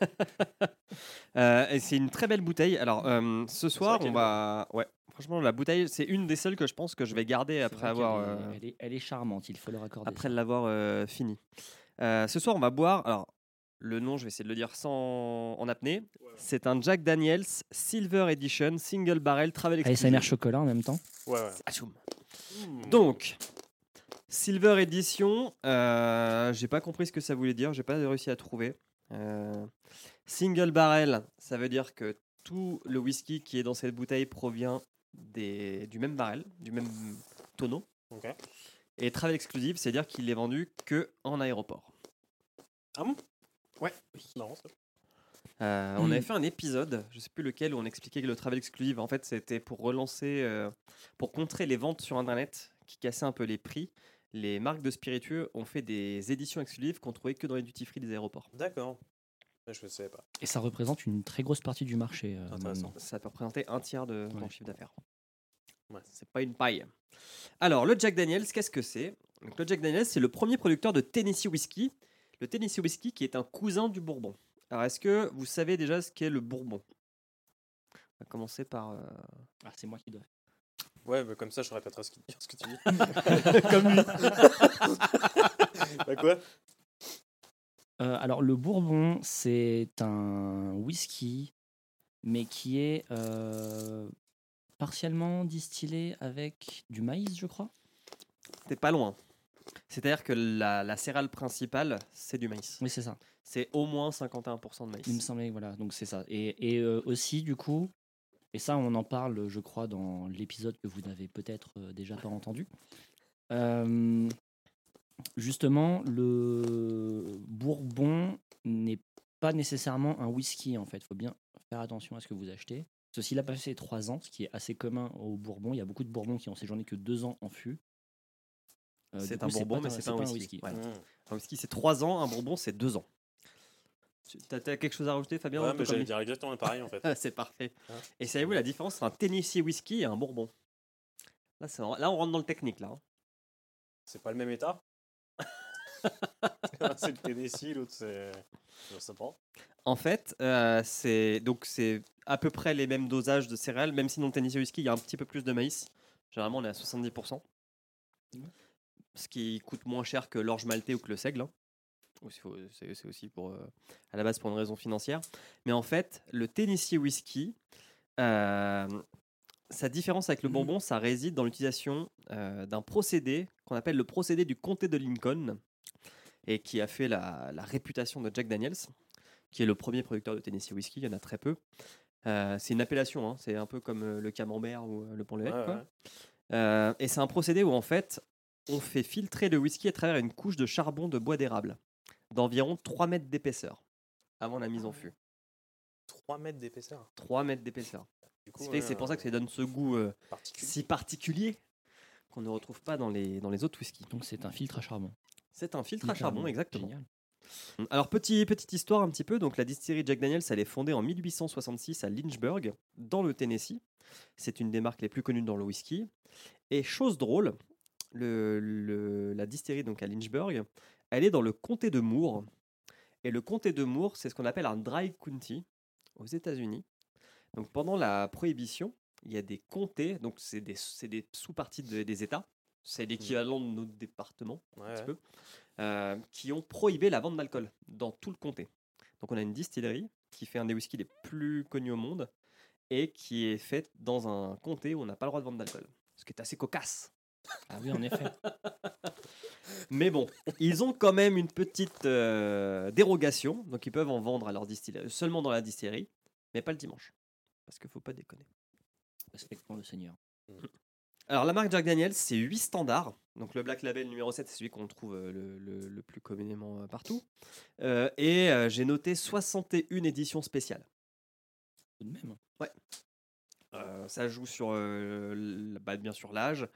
euh, et c'est une très belle bouteille. Alors, euh, ce soir, on est va. Ouais, franchement, la bouteille, c'est une des seules que je pense que je vais garder après vrai avoir. est- euh, Elle est, elle est charmante, il faut le raccorder. après l'avoir euh, fini. Euh, ce soir, on va boire. Alors, le nom, je vais essayer de le dire sans en apnée. C'est un Jack Daniels Silver Edition Single Barrel Travel Exclusive. ASMR chocolat en même temps. Ouais, ouais. Donc, Silver Edition, euh, j'ai pas compris ce que ça voulait dire, j'ai pas réussi à trouver. Euh, single Barrel, ça veut dire que tout le whisky qui est dans cette bouteille provient des, du même barrel, du même tonneau. Ok. Et Travel Exclusive, c'est-à-dire qu'il est vendu que en aéroport. Ah bon? Ouais. Non, ça- Euh, On avait fait un épisode, je sais plus lequel, où on expliquait que le travel exclusive, en fait, c'était pour relancer, euh, pour contrer les ventes sur Internet qui cassaient un peu les prix. Les marques de spiritueux ont fait des éditions exclusives qu'on trouvait que dans les duty free des aéroports. D'accord. Mais Je ne savais pas. Et ça représente une très grosse partie du marché. euh, Intéressant. maintenant. Ça peut représenter un tiers de ton Ouais. chiffre d'affaires. Ouais. C'est pas une paille. Alors, le Jack Daniels, qu'est-ce que c'est? Donc, Le Jack Daniels, c'est le premier producteur de Tennessee Whiskey. Le Tennessee Whiskey qui est un cousin du Bourbon. Alors, est-ce que vous savez déjà ce qu'est le Bourbon? On va commencer par. euh, Ah, c'est moi qui dois. Ouais, mais comme ça, je répéterai ce, qu'il- ce que tu dis. Comme lui. bah quoi? Euh, alors, le Bourbon, c'est un whisky, mais qui est euh, partiellement distillé avec du maïs, je crois? T'es pas loin. C'est-à-dire que la, la céréale principale, c'est du maïs. Oui, c'est ça. C'est au moins 51% de maïs. Il me semblait, voilà, donc c'est ça. Et, et, euh, aussi, du coup, et ça, on en parle, je crois, dans l'épisode que vous n'avez peut-être euh, déjà pas entendu. Euh, justement, le bourbon n'est pas nécessairement un whisky, en fait. Il faut bien faire attention à ce que vous achetez. Ceci l'a passé trois ans, ce qui est assez commun au bourbon. Il y a beaucoup de bourbons qui ont séjourné que deux ans en fût. Euh, c'est coup, un bourbon, mais c'est pas, un whisky. Ouais. Hmm. Un whisky, c'est 3 ans, un bourbon, c'est 2 ans. Tu- T'as t'as quelque chose à rajouter, Fabien Ouais, mais j'allais dire exactement pareil en fait. C'est parfait. Ouais. Et savez-vous la différence entre un Tennessee whisky et un bourbon? Là, on rentre dans le technique. là. hein. C'est pas le même état? C'est le Tennessee, l'autre c'est. Je sais pas. En fait, euh, c'est donc c'est à peu près les mêmes dosages de céréales, même si dans le Tennessee whisky, il y a un petit peu plus de maïs. Généralement, on est à 70%. Ce qui coûte moins cher que l'orge maltais ou que le seigle. hein. C'est aussi pour, euh, à la base pour une raison financière. Mais en fait, le Tennessee whisky, euh, sa différence avec le bourbon, ça réside dans l'utilisation euh, d'un procédé qu'on appelle le procédé du comté de Lincoln et qui a fait la, la réputation de Jack Daniels, qui est le premier producteur de Tennessee Whiskey. Il y en a très peu. C'est une appellation, hein, c'est un peu comme le camembert ou le pont. Ouais, ouais. Et c'est un procédé où en fait, on fait filtrer le whisky à travers une couche de charbon de bois d'érable d'environ 3 mètres d'épaisseur avant la mise en fût. 3 mètres d'épaisseur. 3 mètres d'épaisseur. C'est pour ça que ça donne ce goût euh, si particulier qu'on ne retrouve pas dans les, dans les autres whiskies. Donc c'est un filtre à charbon. C'est un filtre à charbon, exactement. Génial. Alors, petit, petite histoire un petit peu. Donc, la distillerie Jack Daniels, elle est fondée en 1866 à Lynchburg, dans le Tennessee. C'est une des marques les plus connues dans le whisky. Et chose drôle, le, le- la distillerie donc à Lynchburg, elle est dans le comté de Moore. Et le comté de Moore, c'est ce qu'on appelle un dry county aux États-Unis. Donc, pendant la prohibition, il y a des comtés, donc c'est des, sous-parties de- des États. C'est l'équivalent de notre département, un petit peu euh, qui ont prohibé la vente d'alcool dans tout le comté. Donc on a une distillerie qui fait un des whiskies les plus connus au monde et qui est faite dans un comté où on n'a pas le droit de vendre d'alcool. Ce qui est assez cocasse. Ah oui, en effet. Mais bon, ils ont quand même une petite euh, dérogation, donc ils peuvent en vendre à leur distillerie, seulement dans la distillerie, mais pas le dimanche. Parce qu'il faut pas déconner. Respectons le Seigneur. Alors la marque Jack Daniels, c'est 8 standards. Donc le Black Label numéro 7, c'est celui qu'on trouve euh, le, le- le plus communément euh, partout. Euh, et euh, j'ai noté 61 éditions spéciales. Tout de même. Ouais. Euh, ça joue sur, euh, bah, bien sûr, l'âge.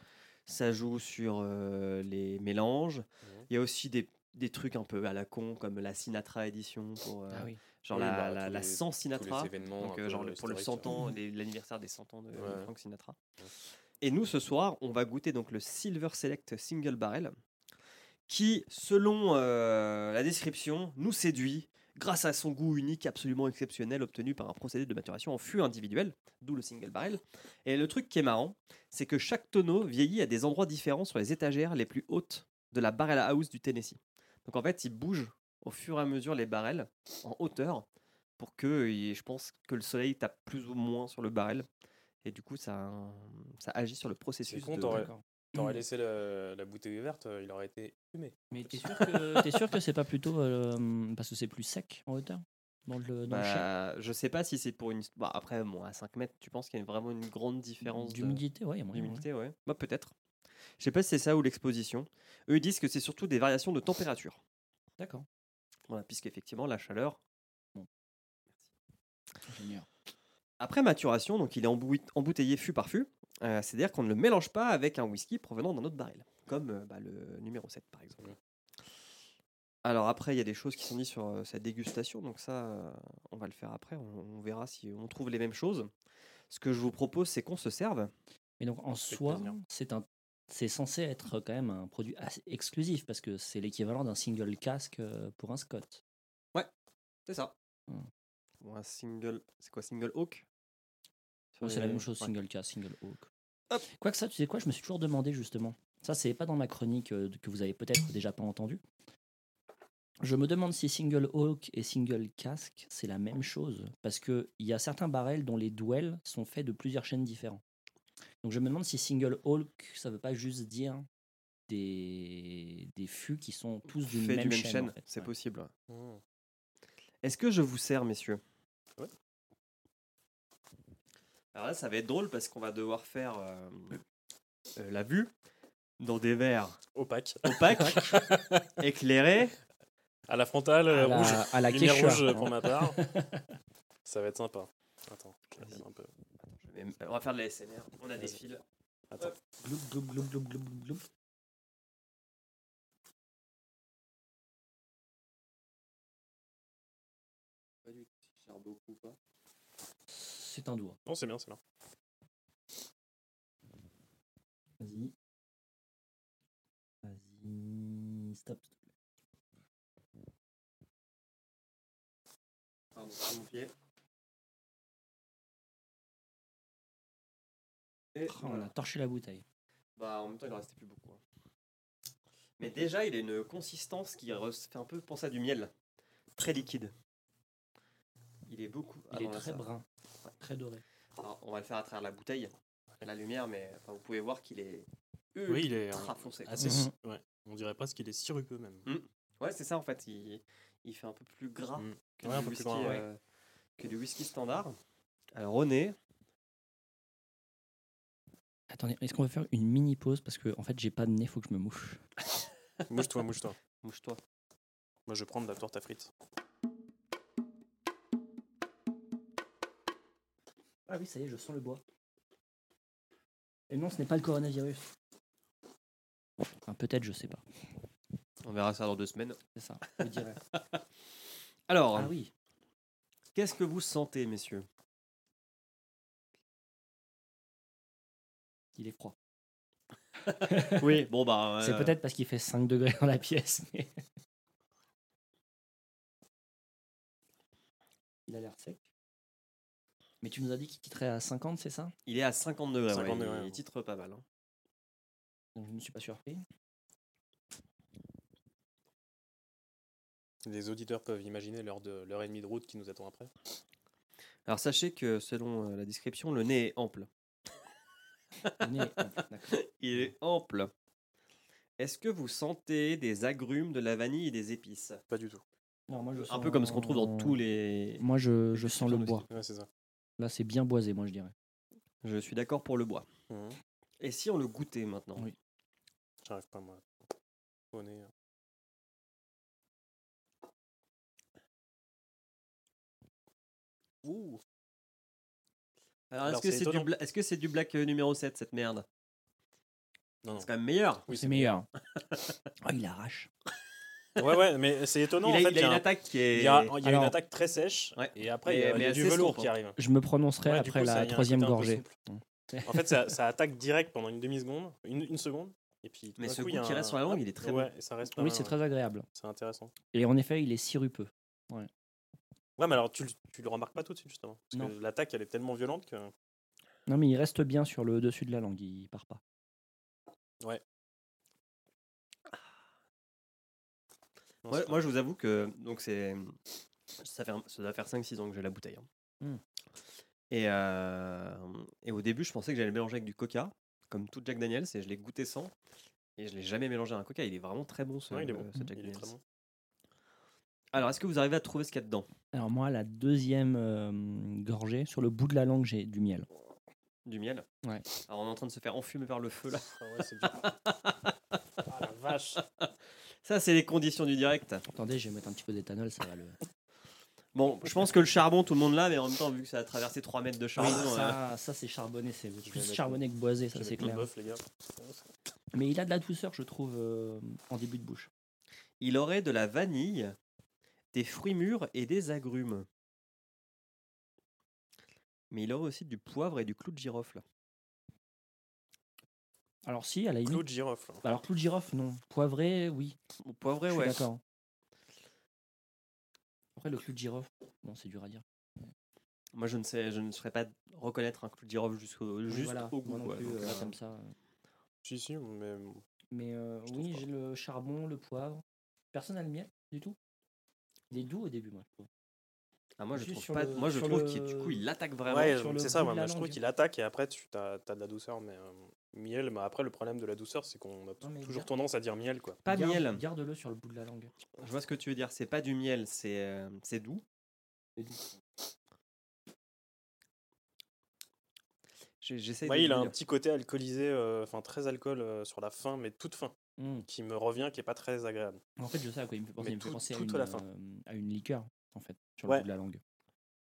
Ça joue sur euh, les mélanges. Il y a aussi des, des trucs un peu à la con, comme la Sinatra édition, pour, euh, Ah oui. genre Oui, la, bah, la, tous la les- 100 tous les Sinatra. donc, euh, genre pour le historiques, 100 ans, ouais. les- l'anniversaire des 100 ans de Ouais. Frank Sinatra. Et nous, ce soir, on va goûter donc le Silver Select Single Barrel, qui, selon la description, nous séduit grâce à son goût unique absolument exceptionnel obtenu par un procédé de maturation en fût individuel, d'où le single barrel. Et le truc qui est marrant, c'est que chaque tonneau vieillit à des endroits différents sur les étagères les plus hautes de la barrel house du Tennessee. Donc en fait, il bouge au fur et à mesure les barrels en hauteur pour que, je pense que le soleil tape plus ou moins sur le barrel. Et du coup, ça, ça agit sur le processus. con, de- t'aurais t'aurais laissé le- la bouteille ouverte, euh, il aurait été fumé. Mais t'es sûr que t'es sûr que c'est pas plutôt euh, parce que c'est plus sec en hauteur dans le dans le chai Bah, je sais pas si c'est pour une. Bah, après, bon, à 5 mètres, tu penses qu'il y a vraiment une grande différence de- D'humidité, ouais, il y a moyen, ouais. d'humidité, ouais. Bah, peut-être. Je sais pas si c'est ça ou l'exposition. Eux, ils disent que c'est surtout des variations de température. D'accord. Voilà, puisqu'effectivement, la chaleur. Ingénieur. Après maturation, donc il est embou- embouteillé fût par fût. Euh, C'est-à-dire qu'on ne le mélange pas avec un whisky provenant d'un autre baril, comme euh, bah, le numéro 7 par exemple. Alors après, il y a des choses qui sont dites sur euh, sa dégustation, donc ça, euh, on va le faire après. On, on verra si on trouve les mêmes choses. Ce que je vous propose, c'est qu'on se serve. Mais donc en soi, c'est un c'est censé être quand même un produit assez exclusif parce que c'est l'équivalent d'un single casque pour un Scott. C'est ça. Ou un single. C'est quoi, single oak? Sur Ouais, c'est la même chose, ouais. single casque, single oak. Hop. Quoi que ça, tu sais quoi, je me suis toujours demandé justement. Ça, c'est pas dans ma chronique euh, que vous avez peut-être déjà pas entendu. Je me demande si single oak et single casque, c'est la même chose. Parce qu'il y a certains barrels dont les duels sont faits de plusieurs chaînes différents. Donc je me demande si single oak, ça veut pas juste dire des, des fûts qui sont tous d'une même, du même chaîne. en chaîne, fait. c'est Ouais. possible. Mmh. Est-ce que je vous sers, messieurs? Ouais. Alors là, ça va être drôle parce qu'on va devoir faire euh, euh, la vue dans des verres Opaque. opaques, éclairés. À la frontale, À euh, la- rouge. à la lumière Quechua. rouge pour ma part. Ça va être sympa. Attends, je vais un peu. Je vais- On va faire de la SMR. On a des fils. Attends. Gloup, gloup, gloup, gloup, gloup, gloup. C'est un doigt. Non, c'est bien, c'est bien. Vas-y. Vas-y. Stop. Pardon, c'est mon pied. Et Oh, on a torché la bouteille. Bah, en même temps, il en restait plus beaucoup. hein. Mais déjà, il a une consistance qui fait un peu penser à du miel. Très liquide. Il est beaucoup. Il Ah est très ça- brun, très doré. Alors, on va le faire à travers la bouteille. la lumière, mais enfin, vous pouvez voir qu'il est Oui, il est ultra euh, foncé. assez. Mhm. Ouais. On dirait presque qu'il est sirupeux même. Mm. Ouais, c'est ça en fait. Il, il fait un peu plus gras que, Ouais, du peu plus whisky, gras, ouais. euh, que du whisky standard. Alors, au nez, Attendez, est-ce qu'on va faire une mini pause? Parce que en fait j'ai pas de nez, faut que je me mouche. Mouche-toi, mouche-toi. mouche-toi. Moi, je vais prendre de la torte à frites. Ah oui, ça y est, je sens le bois. Et non, ce n'est pas le coronavirus. Enfin, peut-être, je sais pas. On verra ça dans deux semaines. C'est ça, je dirais. Alors, Ah oui. qu'est-ce que vous sentez, messieurs? Il est froid. Oui, bon bah. C'est peut-être parce qu'il fait 5 degrés dans la pièce. mais- Il a l'air sec. Mais tu nous as dit qu'il titrait à 50, c'est ça? Il est à 50 degrés. 50 ouais, degrés, il, titre pas mal. hein. Donc je ne suis pas surpris. Les auditeurs peuvent imaginer l'heure de l'heure et demie de route qui nous attend après. Alors, sachez que selon euh, la description, le nez est ample. Le nez est ample, d'accord. Il est ample. Est-ce que vous sentez des agrumes, de la vanille et des épices? Pas du tout. Non, moi, je Un peu comme ce qu'on trouve dans tous les. Moi, je, je sens le bois. Ouais, c'est ça. Là, c'est bien boisé, moi, je dirais. Je suis d'accord pour le bois. Mhm. Et si on le goûtait maintenant? Oui. J'arrive pas, moi. Au nez. Ouh. Alors, Alors, est-ce que c'est du, bla- est-ce que c'est du black euh, numéro 7, cette merde? Non, non. C'est quand même meilleur. Oui, c'est meilleur. oh, il arrache. Ouais, ouais, mais c'est étonnant. il a, en fait, il y a une un- attaque qui est. Il y a, il y a Alors- une attaque très sèche Ouais. et après Mais- il y a, mais il y a du velours qui arrive. Je me prononcerai Ouais, après coup, la troisième gorgée. En fait, ça, ça attaque direct pendant une demi-seconde, une, une seconde. Et puis, tout Mais ce coup, qui reste sur la langue, il est très ouais, et ça reste Oui, c'est ouais. très agréable. C'est intéressant. Et en effet, il est sirupeux. Ouais, mais alors tu, le- tu le remarques pas tout de suite, justement. Parce Non. que l'attaque, elle est tellement violente que. Non, mais il reste bien sur le dessus de la langue, il part pas. Ouais. Moi, je vous avoue que donc c'est ça, fait, un- ça doit faire 5-6 ans que j'ai la bouteille. hein. Hmm. Et, euh, et au début, je pensais que j'allais le mélanger avec du coca, comme tout Jack Daniels, et je l'ai goûté sans. Et je l'ai jamais mélangé à un coca. Il est vraiment très bon ce, Ouais, il est bon. ce Jack Il est Daniels. très bon. Alors, est-ce que vous arrivez à trouver ce qu'il y a dedans? Alors moi, la deuxième euh, gorgée, sur le bout de la langue, j'ai du miel. Du miel? Ouais. Alors, on est en train de se faire enfumer par le feu là. Ah ouais, c'est dur. ah la vache. Ça, c'est les conditions du direct. Attendez, je vais mettre un petit peu d'éthanol, ça va le... Bon, je pense que le charbon, tout le monde l'a, mais en même temps, vu que ça a traversé 3 mètres de charbon. euh, ça, ça c'est charbonné, c'est plus charbonné que boisé, ça c'est clair. bœuf, les gars. Mais il a de la douceur, je trouve, euh, en début de bouche. il aurait de la vanille, des fruits mûrs et des agrumes. Mais il aurait aussi du poivre et du clou de girofle. Alors si, à la limite... Clou de girofle. Bah Alors clou de girofle, non. Poivré, oui. Ou poivré, je suis ouais. d'accord. Après, le clou de girofle, bon, c'est dur à dire. Moi, je ne sais, je ne saurais pas reconnaître un clou de girofle jusqu'au juste voilà, au goût. moi non quoi. plus, Donc, euh, là, euh, comme ça. euh. Si, si, mais. Mais euh, oui, j'ai le charbon, le poivre. Personne n'a le miel du tout. Il est doux au début, moi. je trouve. ah, moi, je trouve pas. le- moi, je sur trouve le- qu'il du coup, il attaque vraiment. Ouais, c'est ça, moi, je trouve qu'il attaque et après tu as, de la douceur, mais euh, miel, mais après le problème de la douceur, c'est qu'on a Non, toujours garde- tendance à dire miel, quoi. Pas Garde- miel. Garde-le sur le bout de la langue. Je vois ce que tu veux dire. C'est pas du miel, c'est euh, c'est doux. C'est doux. J'ai- J'essaie il a un petit côté alcoolisé, euh, enfin très alcool euh, sur la fin, mais toute fin, Mm. qui me revient, qui est pas très agréable. En fait, je sais à quoi il me fait penser. Mais il me fait tout- penser à tout une, à la fin. euh, à une liqueur, en fait, sur Ouais. le bout de la langue.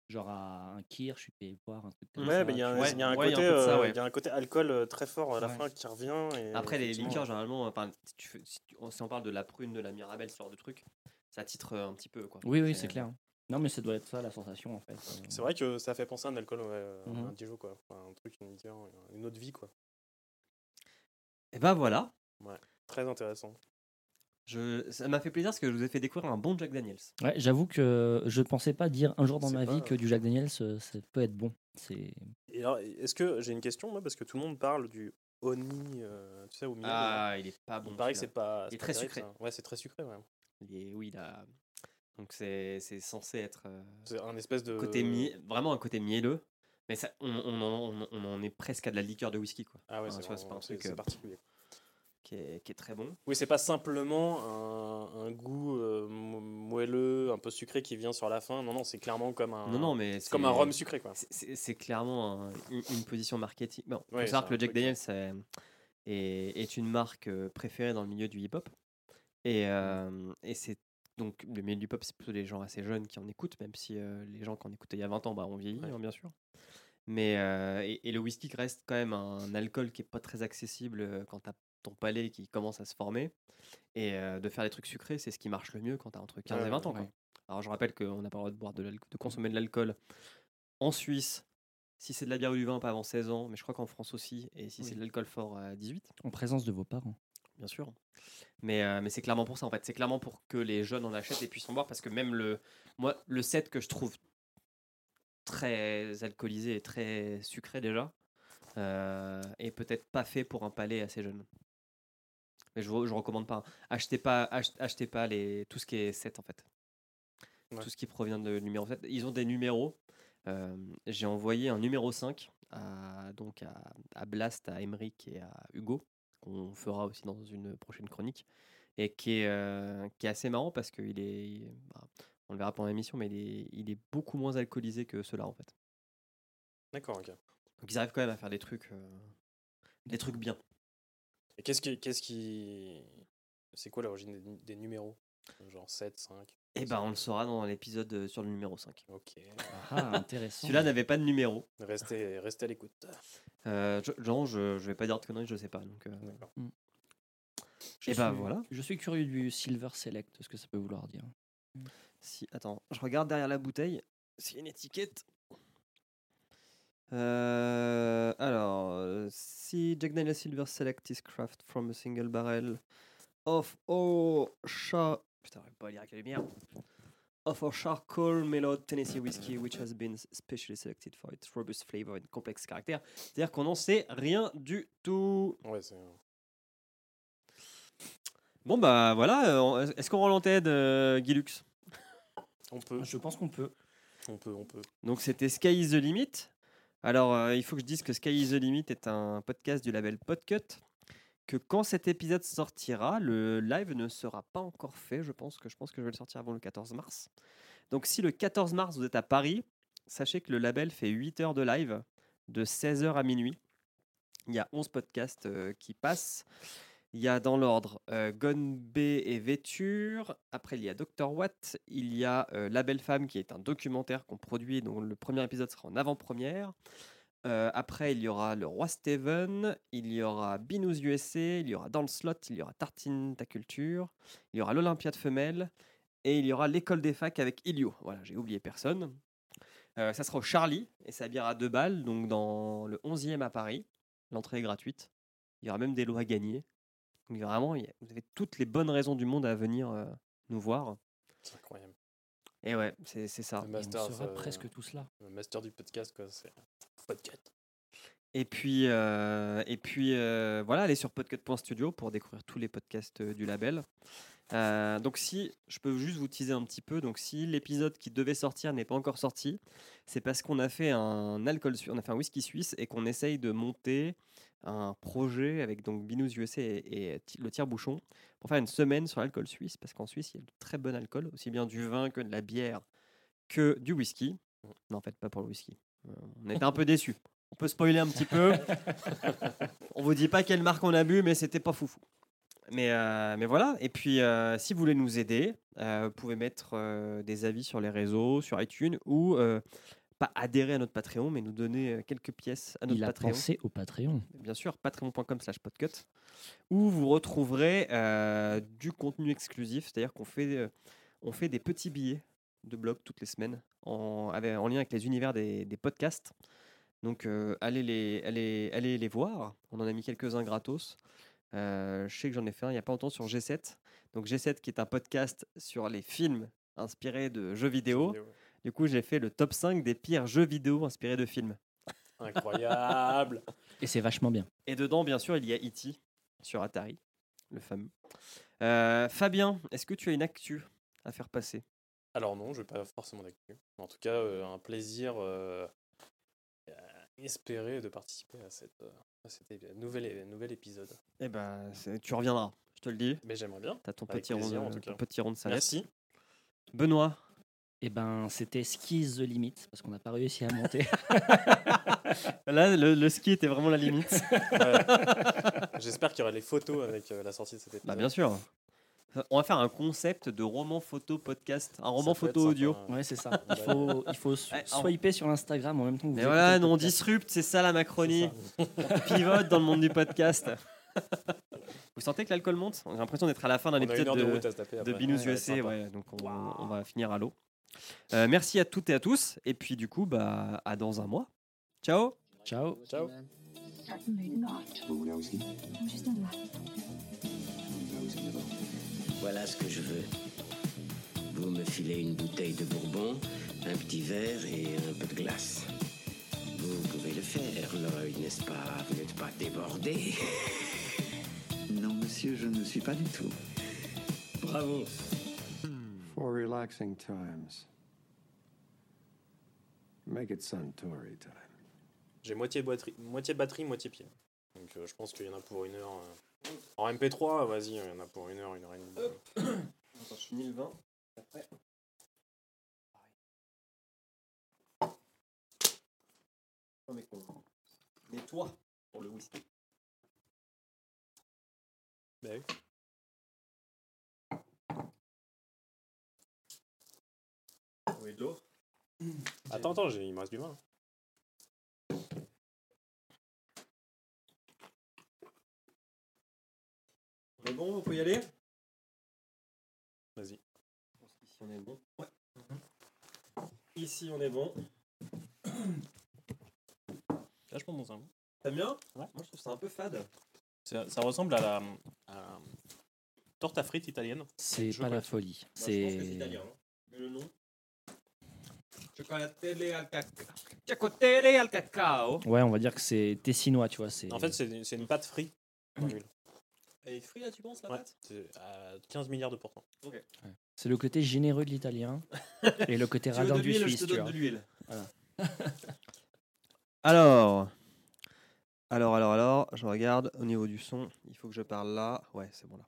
Genre à un kirsch, peux boire un truc comme Ouais, ça. mais il y, a un- Ouais, il y a un ouais, il y a côté, un peu de ça, euh, ouais. il y a un côté alcool euh, très fort à la Ouais. fin qui revient. Et Après, les liqueurs, généralement, enfin, si, tu fais- si, tu- si on parle de la prune, de la mirabelle, ce genre de truc, ça titre euh, un petit peu. Quoi. Oui, oui, c'est clair. Non, mais ça doit être ça, la sensation, en fait. C'est vrai que ça fait penser à un alcool, ouais, Mhm. un Dijon, quoi. Enfin, un truc, une liqueur, une autre vie, quoi. Et ben voilà. Très intéressant. Je, ça m'a fait plaisir parce que je vous ai fait découvrir un bon Jack Daniels. Ouais, j'avoue que je pensais pas dire un jour dans ma vie que du Jack Daniels, euh, ça peut être bon. C'est Et alors, est-ce que j'ai une question, moi, parce que tout le monde parle du honey, euh, tu sais, au miel. là. Ah, il est pas bon. Il paraît que c'est pas. Il est très sucré. ça. Ouais, c'est très sucré, ouais. Il est- oui, il a. Donc c'est c'est censé être euh, C'est un espèce de. côté mie- vraiment un côté mielleux. Mais ça, on, on en, on- on en est presque à de la liqueur de whisky, quoi. Ah ouais, Enfin, c'est tu vois, c'est pas un truc c'est particulier. Qui, est, qui est très bon. Oui, c'est pas simplement un, un goût euh, mo- moelleux, un peu sucré qui vient sur la fin. Non, non, c'est clairement comme un. Non, non, mais c'est comme un rhum sucré, quoi. c'est- clairement un- une, une position marketing. Bon, faut Ouais, savoir c'est que le Jack Daniels est, est une marque euh, préférée dans le milieu du hip-hop. Et, euh, et c'est donc le milieu du hip-hop, c'est plutôt des gens assez jeunes qui en écoutent, même si euh, les gens qui en écoutaient il y a 20 ans bah, ont vieilli, Ouais. hein, bien sûr. Mais euh, et, et le whisky reste quand même un alcool qui est pas très accessible quand tu as ton palais qui commence à se former. Et euh, de faire des trucs sucrés, c'est ce qui marche le mieux quand tu as entre 15 et Ouais, 20 ans. ouais. quoi. Alors je rappelle qu'on n'a pas le droit de, boire de, de consommer de l'alcool en Suisse. Si c'est de la bière ou du vin, pas avant 16 ans, mais je crois qu'en France aussi, et si c'est de l'alcool fort à 18, En présence de vos parents. bien sûr. Mais, euh, mais c'est clairement pour ça en fait. C'est clairement pour que les jeunes en achètent et puissent en boire parce que même le, moi, le set que je trouve très alcoolisé et très sucré déjà euh, est peut-être pas fait pour un palais assez jeune. Mais je, je recommande pas. Achetez pas, ach- achetez pas les, tout ce qui est 7 en fait. Ouais. Tout ce qui provient de numéro 7. Ils ont des numéros. Euh, J'ai envoyé un numéro 5 à, donc à, à Blast, à Emeric et à Hugo, qu'on fera aussi dans une prochaine chronique, et qui est, euh, qui est assez marrant parce qu'il est, bah, on le verra pendant l'émission, mais il est, il est beaucoup moins alcoolisé que ceux-là en fait. D'accord, ok. Donc ils arrivent quand même à faire des trucs, euh, des trucs bien. Et qu'est-ce qui. Qu'est-ce qui... C'est quoi l'origine des, nu- des numéros? Genre 7, 5 Et ben on le saura dans l'épisode euh, sur le numéro 5. Ok. Ah, intéressant. Celui-là n'avait pas de numéro. Restez, restez à l'écoute. Euh, je, Jean, je, je vais pas dire de conneries, je sais pas. Donc, euh, D'accord. Je Et bah suis- voilà. Je suis curieux du Silver Select, ce que ça peut vouloir dire. Si, attends, je regarde derrière la bouteille. C'est une étiquette. Euh, alors, euh, si Jack Daniel's Silver Select is craft from a single barrel of oh char... Putain, j'arrive pas à lire avec la lumière. Of a charcoal mellowed Tennessee whiskey which has been specially selected for its robust flavor and complex caractère. C'est-à-dire qu'on n'en sait rien du tout. Ouais, c'est. Bon bah voilà, euh, est-ce qu'on rend l'antenne, euh, Guy Lux? On peut. Je pense qu'on peut. On peut, on peut. Donc c'était Sky is the Limit. Alors euh, il faut que je dise que Sky is the Limit est un podcast du label Podcut. Que quand cet épisode sortira, le live ne sera pas encore fait. Je pense que je pense que je vais le sortir avant le 14 mars. Donc si le 14 mars vous êtes à Paris, sachez que le label fait 8 heures de live de 16h à minuit. Il y a 11 podcasts euh, qui passent. Il y a dans l'ordre euh, Gone B et Vêture. Après, il y a Dr. Watt. Il y a euh, La Belle Femme, qui est un documentaire qu'on produit, dont le premier épisode sera en avant-première. Euh, après, il y aura Le Roi Steven. Il y aura Binous USA. Il y aura Dans le Slot. Il y aura Tartine Ta Culture. Il y aura l'Olympiade Femelle. Et il y aura L'école des facs avec Ilio. Voilà, j'ai oublié personne. Euh, ça sera au Charlie. Et ça à deux balles, donc dans le 11e à Paris. L'entrée est gratuite. Il y aura même des lots à gagner. Donc vraiment, il y a- vous avez toutes les bonnes raisons du monde à venir euh, nous voir. C'est incroyable. Et ouais, c'est c'est ça. Le Et master, on sera ça- presque tous là. Le master du podcast, quoi. C'est. Podcast. Et puis, euh, et puis euh, voilà, allez sur podcut.studio pour découvrir tous les podcasts euh, du label. Euh, donc si, je peux juste vous teaser un petit peu, donc si l'épisode qui devait sortir n'est pas encore sorti, c'est parce qu'on a fait un alcool, su- on a fait un whisky suisse et qu'on essaye de monter un projet avec donc Binous USA et, le tire-bouchon pour faire une semaine sur l'alcool suisse, parce qu'en Suisse il y a de très bon alcool, aussi bien du vin que de la bière que du whisky. Non, en fait, pas pour le whisky. Euh, on était un peu déçus. On peut spoiler un petit peu. on vous dit pas quelle marque on a bu, mais c'était pas foufou. Mais, euh, mais voilà. Et puis, euh, si vous voulez nous aider, euh, vous pouvez mettre des avis sur les réseaux, sur iTunes, ou pas adhérer à notre Patreon, mais nous donner euh, quelques pièces à notre Il a Patreon. pensé au Patreon. Bien sûr, patreon.com slash podcut, où vous retrouverez euh, du contenu exclusif, c'est-à-dire qu'on fait, euh, on fait des petits billets de blog toutes les semaines en, avec- en lien avec les univers des, des podcasts. Donc euh, allez, les, allez, allez les voir, on en a mis quelques-uns gratos. Euh, je sais que j'en ai fait un il n'y a pas longtemps sur G7. Donc G7 qui est un podcast sur les films inspirés de jeux vidéo. Vidéo. Du coup j'ai fait le top 5 des pires jeux vidéo inspirés de films. Incroyable. Et c'est vachement bien. Et dedans, bien sûr, il y a E.T. sur Atari, le fameux. Euh, Fabien, est-ce que tu as une actu à faire passer? Alors non, je vais pas forcément d'actu. En tout cas, euh, un plaisir euh, espérer de participer à, cette, euh, à cet nouvel, nouvel épisode. Eh ben, tu reviendras, je te le dis. Mais j'aimerais bien. T'as ton Avec petit rond, plaisir, en de- tout ton cas. petit rond de salade. Merci. Benoît. Et ben, c'était Ski the Limit parce qu'on n'a pas réussi à monter. Là, le, le ski était vraiment la limite. Ouais. J'espère qu'il y aura les photos avec euh, la sortie de cet épisode. bah, bien sûr. On va faire un concept de roman photo podcast, un roman photo audio. sympa. Ouais, c'est ça. Il faut, il faut Ouais, swiper sur Instagram en même temps que vous écoutez voilà, nous on disrupte, c'est ça la Macronie. On pivote dans le monde du podcast. Vous sentez que l'alcool monte? J'ai l'impression d'être à la fin d'un épisode de de. Binous Ça USA, ouais, donc on, on va finir à l'eau. Euh, merci à toutes et à tous, et puis du coup, bah, à dans un mois. Ciao Ciao. Ciao. Voilà ce que je veux. Vous me filez une bouteille de bourbon, un petit verre et un peu de glace. Vous pouvez le faire, Lloyd, n'est-ce pas? Vous n'êtes pas débordé Non, monsieur, je ne suis pas du tout. Bravo. For relaxing times. Make it Suntory time. J'ai moitié batterie, moitié batterie, moitié pile. Donc euh, je pense qu'il y en a pour une heure. euh. En MP3, vas-y, il y en a pour une heure, une heure et demie. Attends, je finis le vin. Après. Oh, mais con. Nettoie pour le whisky. Bah oui. Oui, de l'eau. Attends, attends, j'ai- il me reste du vin. On est bon, on peut y aller? Vas-y. Ici on est bon. Ouais. Ici on est bon. Vachement bon ça. T'aimes bien? Ouais. Moi je trouve ça un peu fade. Ça, ça ressemble à la, à la torte à frites italienne. C'est Je pas la crois. folie. Moi, je pense que c'est C'est italien. hein. Vu le nom. Chocolatelle al cacao. Chocolatelle al cacao. ouais, on va dire que c'est tessinois, tu vois. C'est En fait, c'est c'est une pâte frite. Elle est frite là, tu penses, la Ouais, pâte? c'est à 15 milliards de pourcents. c'est le côté généreux de l'italien et le côté Tu veux radin de du l'huile, suisse, je te tu donne vois. de l'huile. Voilà. alors, alors, alors, alors, je regarde au niveau du son. Il faut que je parle là. Ouais, c'est bon là.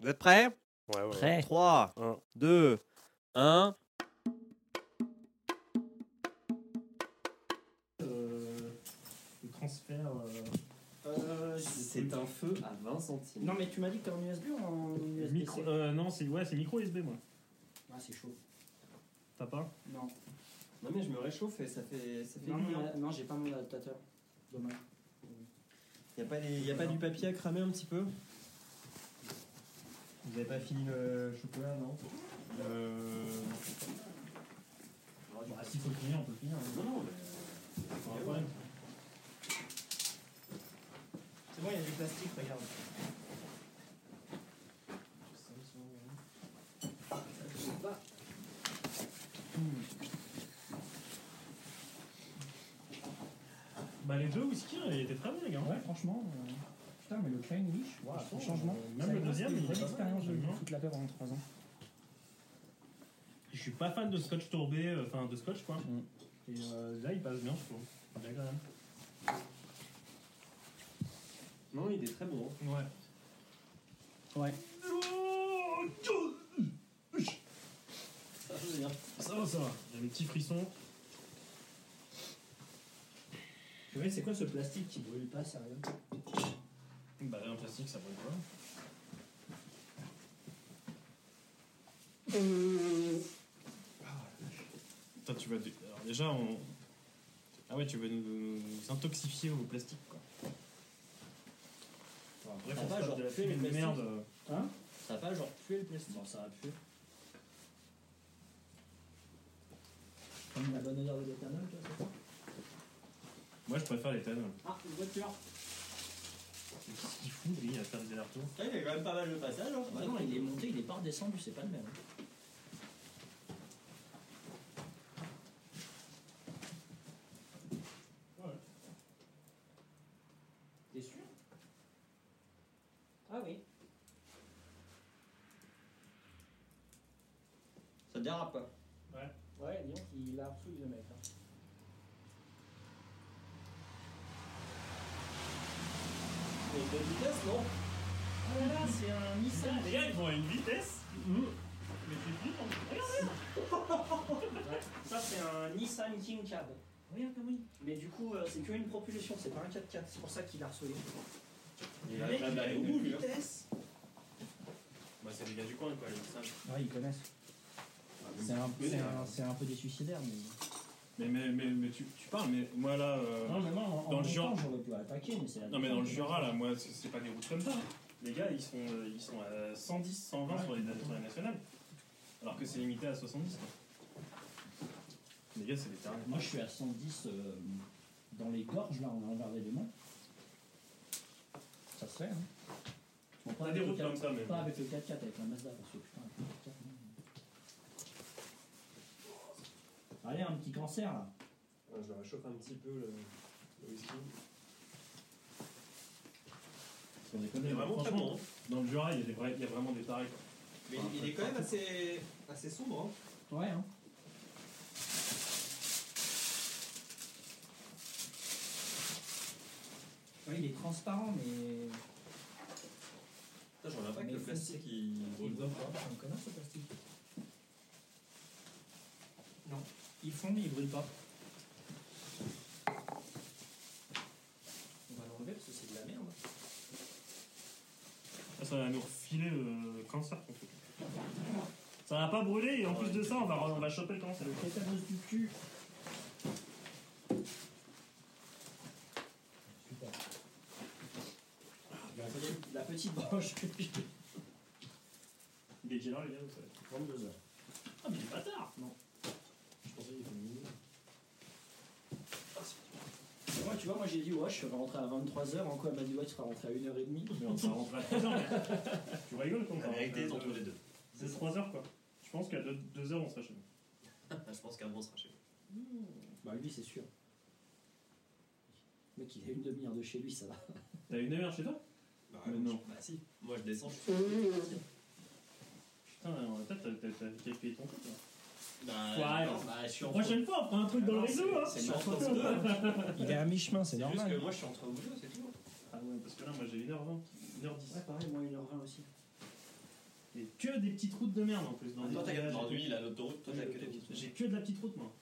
Vous êtes prêts? Ouais, ouais. Prêt 3, Un. 2, 1. Transfert. c'est un feu à 20 centimes. Non, mais tu m'as dit que t'es en USB ou en USB Micro, euh, non, c'est ouais, c'est micro USB, moi. Ah, c'est chaud. T'as pas? Non. Non mais je me réchauffe et ça fait, ça fait Non, non, non, j'ai pas mon adaptateur. Dommage. Y a pas, les- y a pas du papier à cramer un petit peu? Vous avez pas fini le chocolat, non? Euh. Bah, s'il faut le finir, on peut le finir. hein. Non, non, mais. C'est bon, il y a du plastique, regarde. Bah, les deux whisky, ils étaient très bons, les gars. Ouais, franchement. euh, Putain, mais le Klein Wish, wow, Franchement, changement. euh, même le deuxième, il est vraie pas mal, expérience de j'aime bien. la paix pendant 3 ans. Je suis pas fan de scotch tourbé, euh, enfin de scotch quoi. Mm. Et euh, là, il passe bien, je trouve. C'est agréable. Non, il est très bon. hein. Ouais. Ouais. Ça, c'est bien. Ça va, ça va. J'ai un petit frisson. Ouais, c'est quoi ce plastique qui brûle pas, sérieux? Bah, un plastique, ça brûle pas. Toi, tu vas. dé- Alors, déjà, on. Ah ouais, tu veux nous, nous- nous intoxifier au plastique quoi. Après, Ça va, pas genre, de la le plastique. merde. euh. Hein Ça va pas genre tuer le plastique Bon, ça puer. Comme la bonne odeur de l'éthanol, tu vois, c'est ça Moi, je préfère l'éthanol. Ah, une voiture Qu'est-ce qu'il fout, lui, à faire des allers-retours? Il y a quand même pas mal de passages. Hein. Bah non, il est monté, il est pas redescendu, c'est pas le même. T'es Ouais. Ouais, disons qu'il hein. a reçu le mec. Et de vitesse, non? Oh là, c'est un Nissan. Les gars, ils vont à une vitesse. Mm. Mais c'est vite, Regardez Ça, c'est un Nissan King Cab. Mais du coup, euh, c'est que une propulsion, c'est pas un 4x4, c'est pour ça qu'il a harcelé. Il a la hein. vitesse. Bah, c'est les gars du coin, quoi, les Nissan. Ouais, ils connaissent. C'est un, un, un peu des suicidaires, mais. Mais, mais, mais, mais tu, tu parles, mais moi là. euh, Non, mais moi, en, dans en le Jura. j'aurais pu attaquer, mais c'est la Non, mais dans le. Jura, là, moi, c'est pas des routes comme ça. hein. Les gars, ils sont, euh, ils sont à 110, 120 sur, les, sur les nationales. Alors que c'est limité à 70. quoi. Les gars, c'est des terrains. Moi, je suis à 110 euh, dans les gorges, là, en envers des démons. Ça se fait, hein. Bon, pas avec des routes 4 comme ça, mais. Pas avec le 4x4, avec la Mazda, parce que putain, avec le 4x4, non. Allez, un petit cancer, là. Je vais réchauffer un petit peu le, le whisky. Sans déconner, Il est vraiment très franchement, bon, hein. Dans le Jura, il y a, des vrais, il y a vraiment des tarés. Quoi. Mais il, il est quand même assez, assez sombre. Hein. Ouais, hein. Ouais, il est transparent, mais. Putain, je reviens pas que Mais le plastique il brûle c'est un connard ce plastique. Non, ils font, mais ils brûlent pas. On va l'enlever parce que c'est de la merde. Ah, ça va nous refiler le cancer, ton truc. Ça va pas brûler et en plus de ça, on va, on va choper le cancer. Le tétanos du cul. Super. La petite, la petite branche. Il est quelle heure, les gars vous savez 22 heures. Ah, mais il est pas tard Non. Je pensais qu'il était minuit. Moi, tu vois, moi j'ai dit, ouais, je serais rentré à 23h. En quoi, elle m'a dit, ouais, tu seras rentré à 1h30. Mais on sera rentré à 3h. Tu rigoles, quoi. La vérité est entre les deux. C'est 3h, quoi. Je pense qu'à 2h, on sera chez nous. Je pense qu'un bon sera chez nous. Bah, lui, c'est sûr. Le mec, il a une demi-heure de chez lui, ça va. T'as une demi-heure chez toi? Bah, Mais non. je- Bah si. Moi je descends. Je... Putain, en fait, t'as- calculé ton truc, là. Bah, Ouais, non, bah, je suis prochaine fois, on fera un truc dans le Non, réseau, c'est- hein C'est. Il est à mi-chemin, c'est C'est juste normal. que moi je suis entre vous deux, c'est tout. Ah ouais, parce que là, moi, j'ai 1h20, 1h10. Ouais, pareil, moi 1h20 aussi. Et que des petites routes de merde, en plus. Dans Toi des t'as villages et dans tout. lui, il a l'autoroute, toi t'as que les petites. J'ai que de la petite route, moi.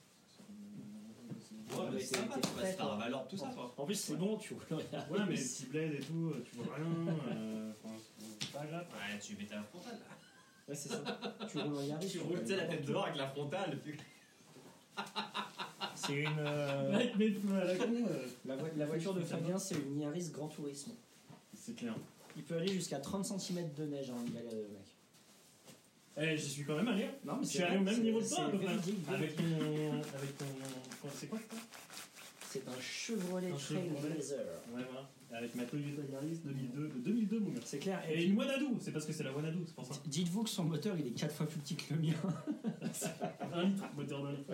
Ouais, mais c'est sympa, tu passes par Valor, tout ça, toi. En plus, c'est bon, tu rien. Ouais, mais si bled et tout, tu vois rien. euh, enfin, c'est pas grave. Ouais, tu mets ta frontale là. Ouais, c'est ça. Tu roules en Yaris. Tu roules, tu sais, la tête dehors avec la frontale. tu- C'est une. euh, Mec, mais fou à la con. euh. La, vo- la voiture de Fabien, c'est une Yaris Grand Tourisme. C'est clair. Il peut aller jusqu'à 30 cm de neige en balade, le mec. Eh, j'y suis quand même allé. Non, mais Je suis c'est allé au même niveau de toi, à peu c'est près. véridique. Avec ton. Avec ton. quoi, C'est quoi ça? C'est un Chevrolet Un. Trailblazer. Ouais, voilà. Avec ma Toyota Yaris 2002, de 2002, mon gars. C'est clair. Et une Wanadu, c'est parce que c'est la Wanadu, c'est pour ça. Dites-vous que son moteur, il est 4 fois plus petit que le mien. Un litre, moteur d'un litre.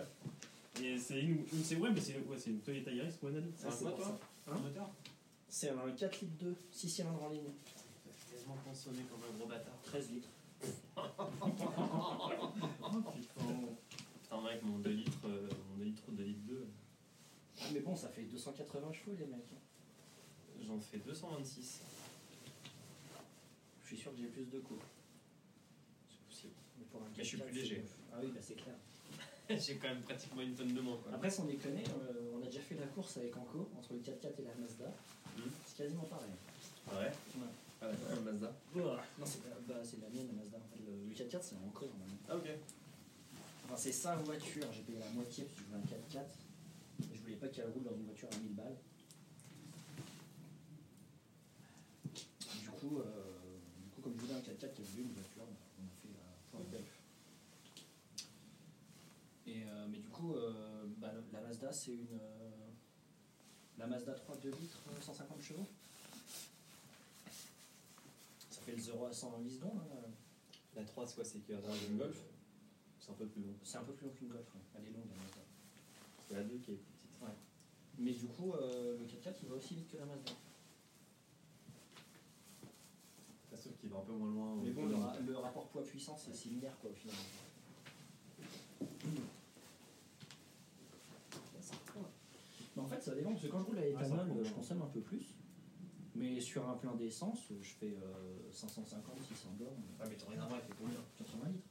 Et c'est une. c'est- Ouais, mais c'est ouais, c'est une Toyota Yaris Wanadu. C'est un c'est quoi toi ça. Un moteur? C'est un 4 litres 2, 6 cylindres en ligne. Tellement consommé comme un gros bâtard. 13 litres. Putain, mec, mon 2 litres, euh, mon 2 litres, 2 litres 2, Ah, mais bon, ça fait 280 chevaux, les mecs. j'en fais 226. Je suis sûr que j'ai plus de coups. C'est possible. Mais, pour un Mais je suis 4x4, plus léger. Ah oui, bah c'est clair. J'ai quand même pratiquement une tonne de moins, quoi. Après, sans déconner, euh, on a déjà fait la course avec Anko, entre le 4x4 et la Mazda. Mhm. C'est quasiment pareil. Ah ouais? Ouais. Ah ouais, un Mazda. Non, c'est bah, la mienne, la Mazda. Le, le 4x4, c'est Anko, normalement. Ah ok. Enfin, c'est sa voiture, j'ai payé la moitié parce que je voulais un 4x4. Voulais pas qu'elle roule dans une voiture à 1000 balles. Du coup, euh, du coup comme je voulais un 4x4 qui voulait une voiture, on a fait euh, point golf. Et, euh, mais du coup, euh, bah, la Mazda, c'est une. euh, la Mazda 3 2 litres, euh, 150 chevaux. Ça fait le 0 à 100 en 8 secondes. hein. La 3, c'est quoi C'est qu'il y a un Golf? C'est un peu plus long. C'est un peu plus long qu'une Golf, ouais. elle est longue la Mazda. C'est la 2 qui est. Mais du coup, euh, le 4x4 il va aussi vite que la Mazda. Sûr qu'il va un peu moins loin. Mais bon, le, ra- rapport poids-puissance c'est similaire quoi au final. Mais en fait, ça dépend parce que quand je roule à l'éthanol, ça prend. je consomme un peu plus. Mais sur un plein d'essence, je fais euh, 550, 600 bornes. Ah, mais ton réservoir, il fait combien? 80 litres.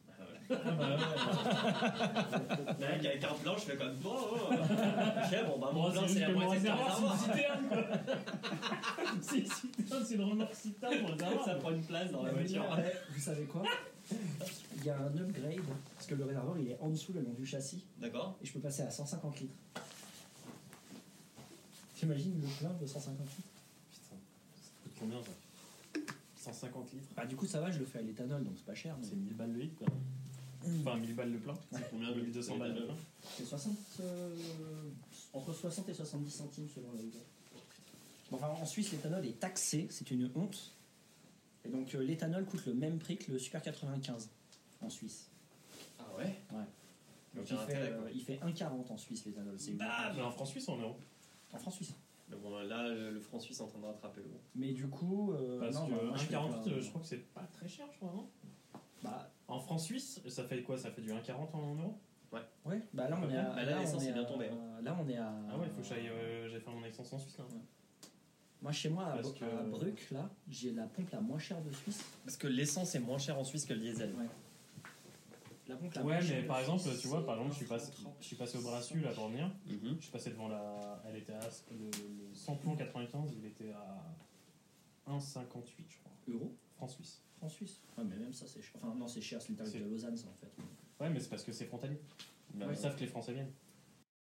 Mec, avec un plein, je fais comme. Oh, oh. Ok, bon, bah, mon Bon, plein, c'est la moitié de c'est citerne. C'est une remorque citerne, réservoir. Ça prend une place dans la voiture. Vous savez quoi? Il y a un upgrade, parce que le réservoir il est en dessous le long du châssis, D'accord et je peux passer à 150 litres. T'imagines le plein de 150 litres? Putain, ça coûte combien ça? 150 litres? Bah du coup ça va, je le fais à l'éthanol, donc c'est pas cher. mais- C'est 1000 balles le litre quoi. Enfin 1000 balles le plein. C'est combien le litre 200 balles le plein C'est 60, euh, entre 60 et 70 centimes selon la. Bon, enfin, en Suisse, l'éthanol est taxé, c'est une honte. Et donc euh, l'éthanol coûte le même prix que le Super 95 en Suisse. Ah ouais? Ouais. Donc il fait, intérêt, quoi. euh, il fait 1,40 en Suisse l'éthanol. C'est Bah, Mais en France suisse ou en euros en France suisse. Mais bon, là, le, le franc suisse est en train de rattraper le gros. Mais du coup, euh, Parce non, que bah, moi, je fais 1,48 plein- euh, je crois que c'est pas très cher je crois non? Bah, En France suisse ça fait quoi? Ça fait du 1,40 en euros? Ouais, bah là on est à. Bah, là, on l'essence est bien tombée, Là on est à. Ah ouais il faut que j'aille euh, j'ai fait mon essence en Suisse là. Moi chez moi à, Parce Bru- que- à Bruck, là, j'ai la pompe la moins chère de Suisse. Parce que l'essence est moins chère en Suisse que le diesel. Ouais. La pompe la Ouais moins chère mais de par exemple Suisse, tu vois par exemple je suis passé, 1,30. je suis passé au Brassus là pour venir. Mhm. Je suis passé devant la. Elle était à. Le, le samplon 95, il était à 1,58, je crois. Euros Franc suisse. En Suisse Ouais, mais même ça c'est cher. Enfin, non, c'est cher, c'est le tarif de Lausanne, ça en fait. Ouais, mais c'est parce que c'est frontalier. Bah, Ils savent que les Français viennent.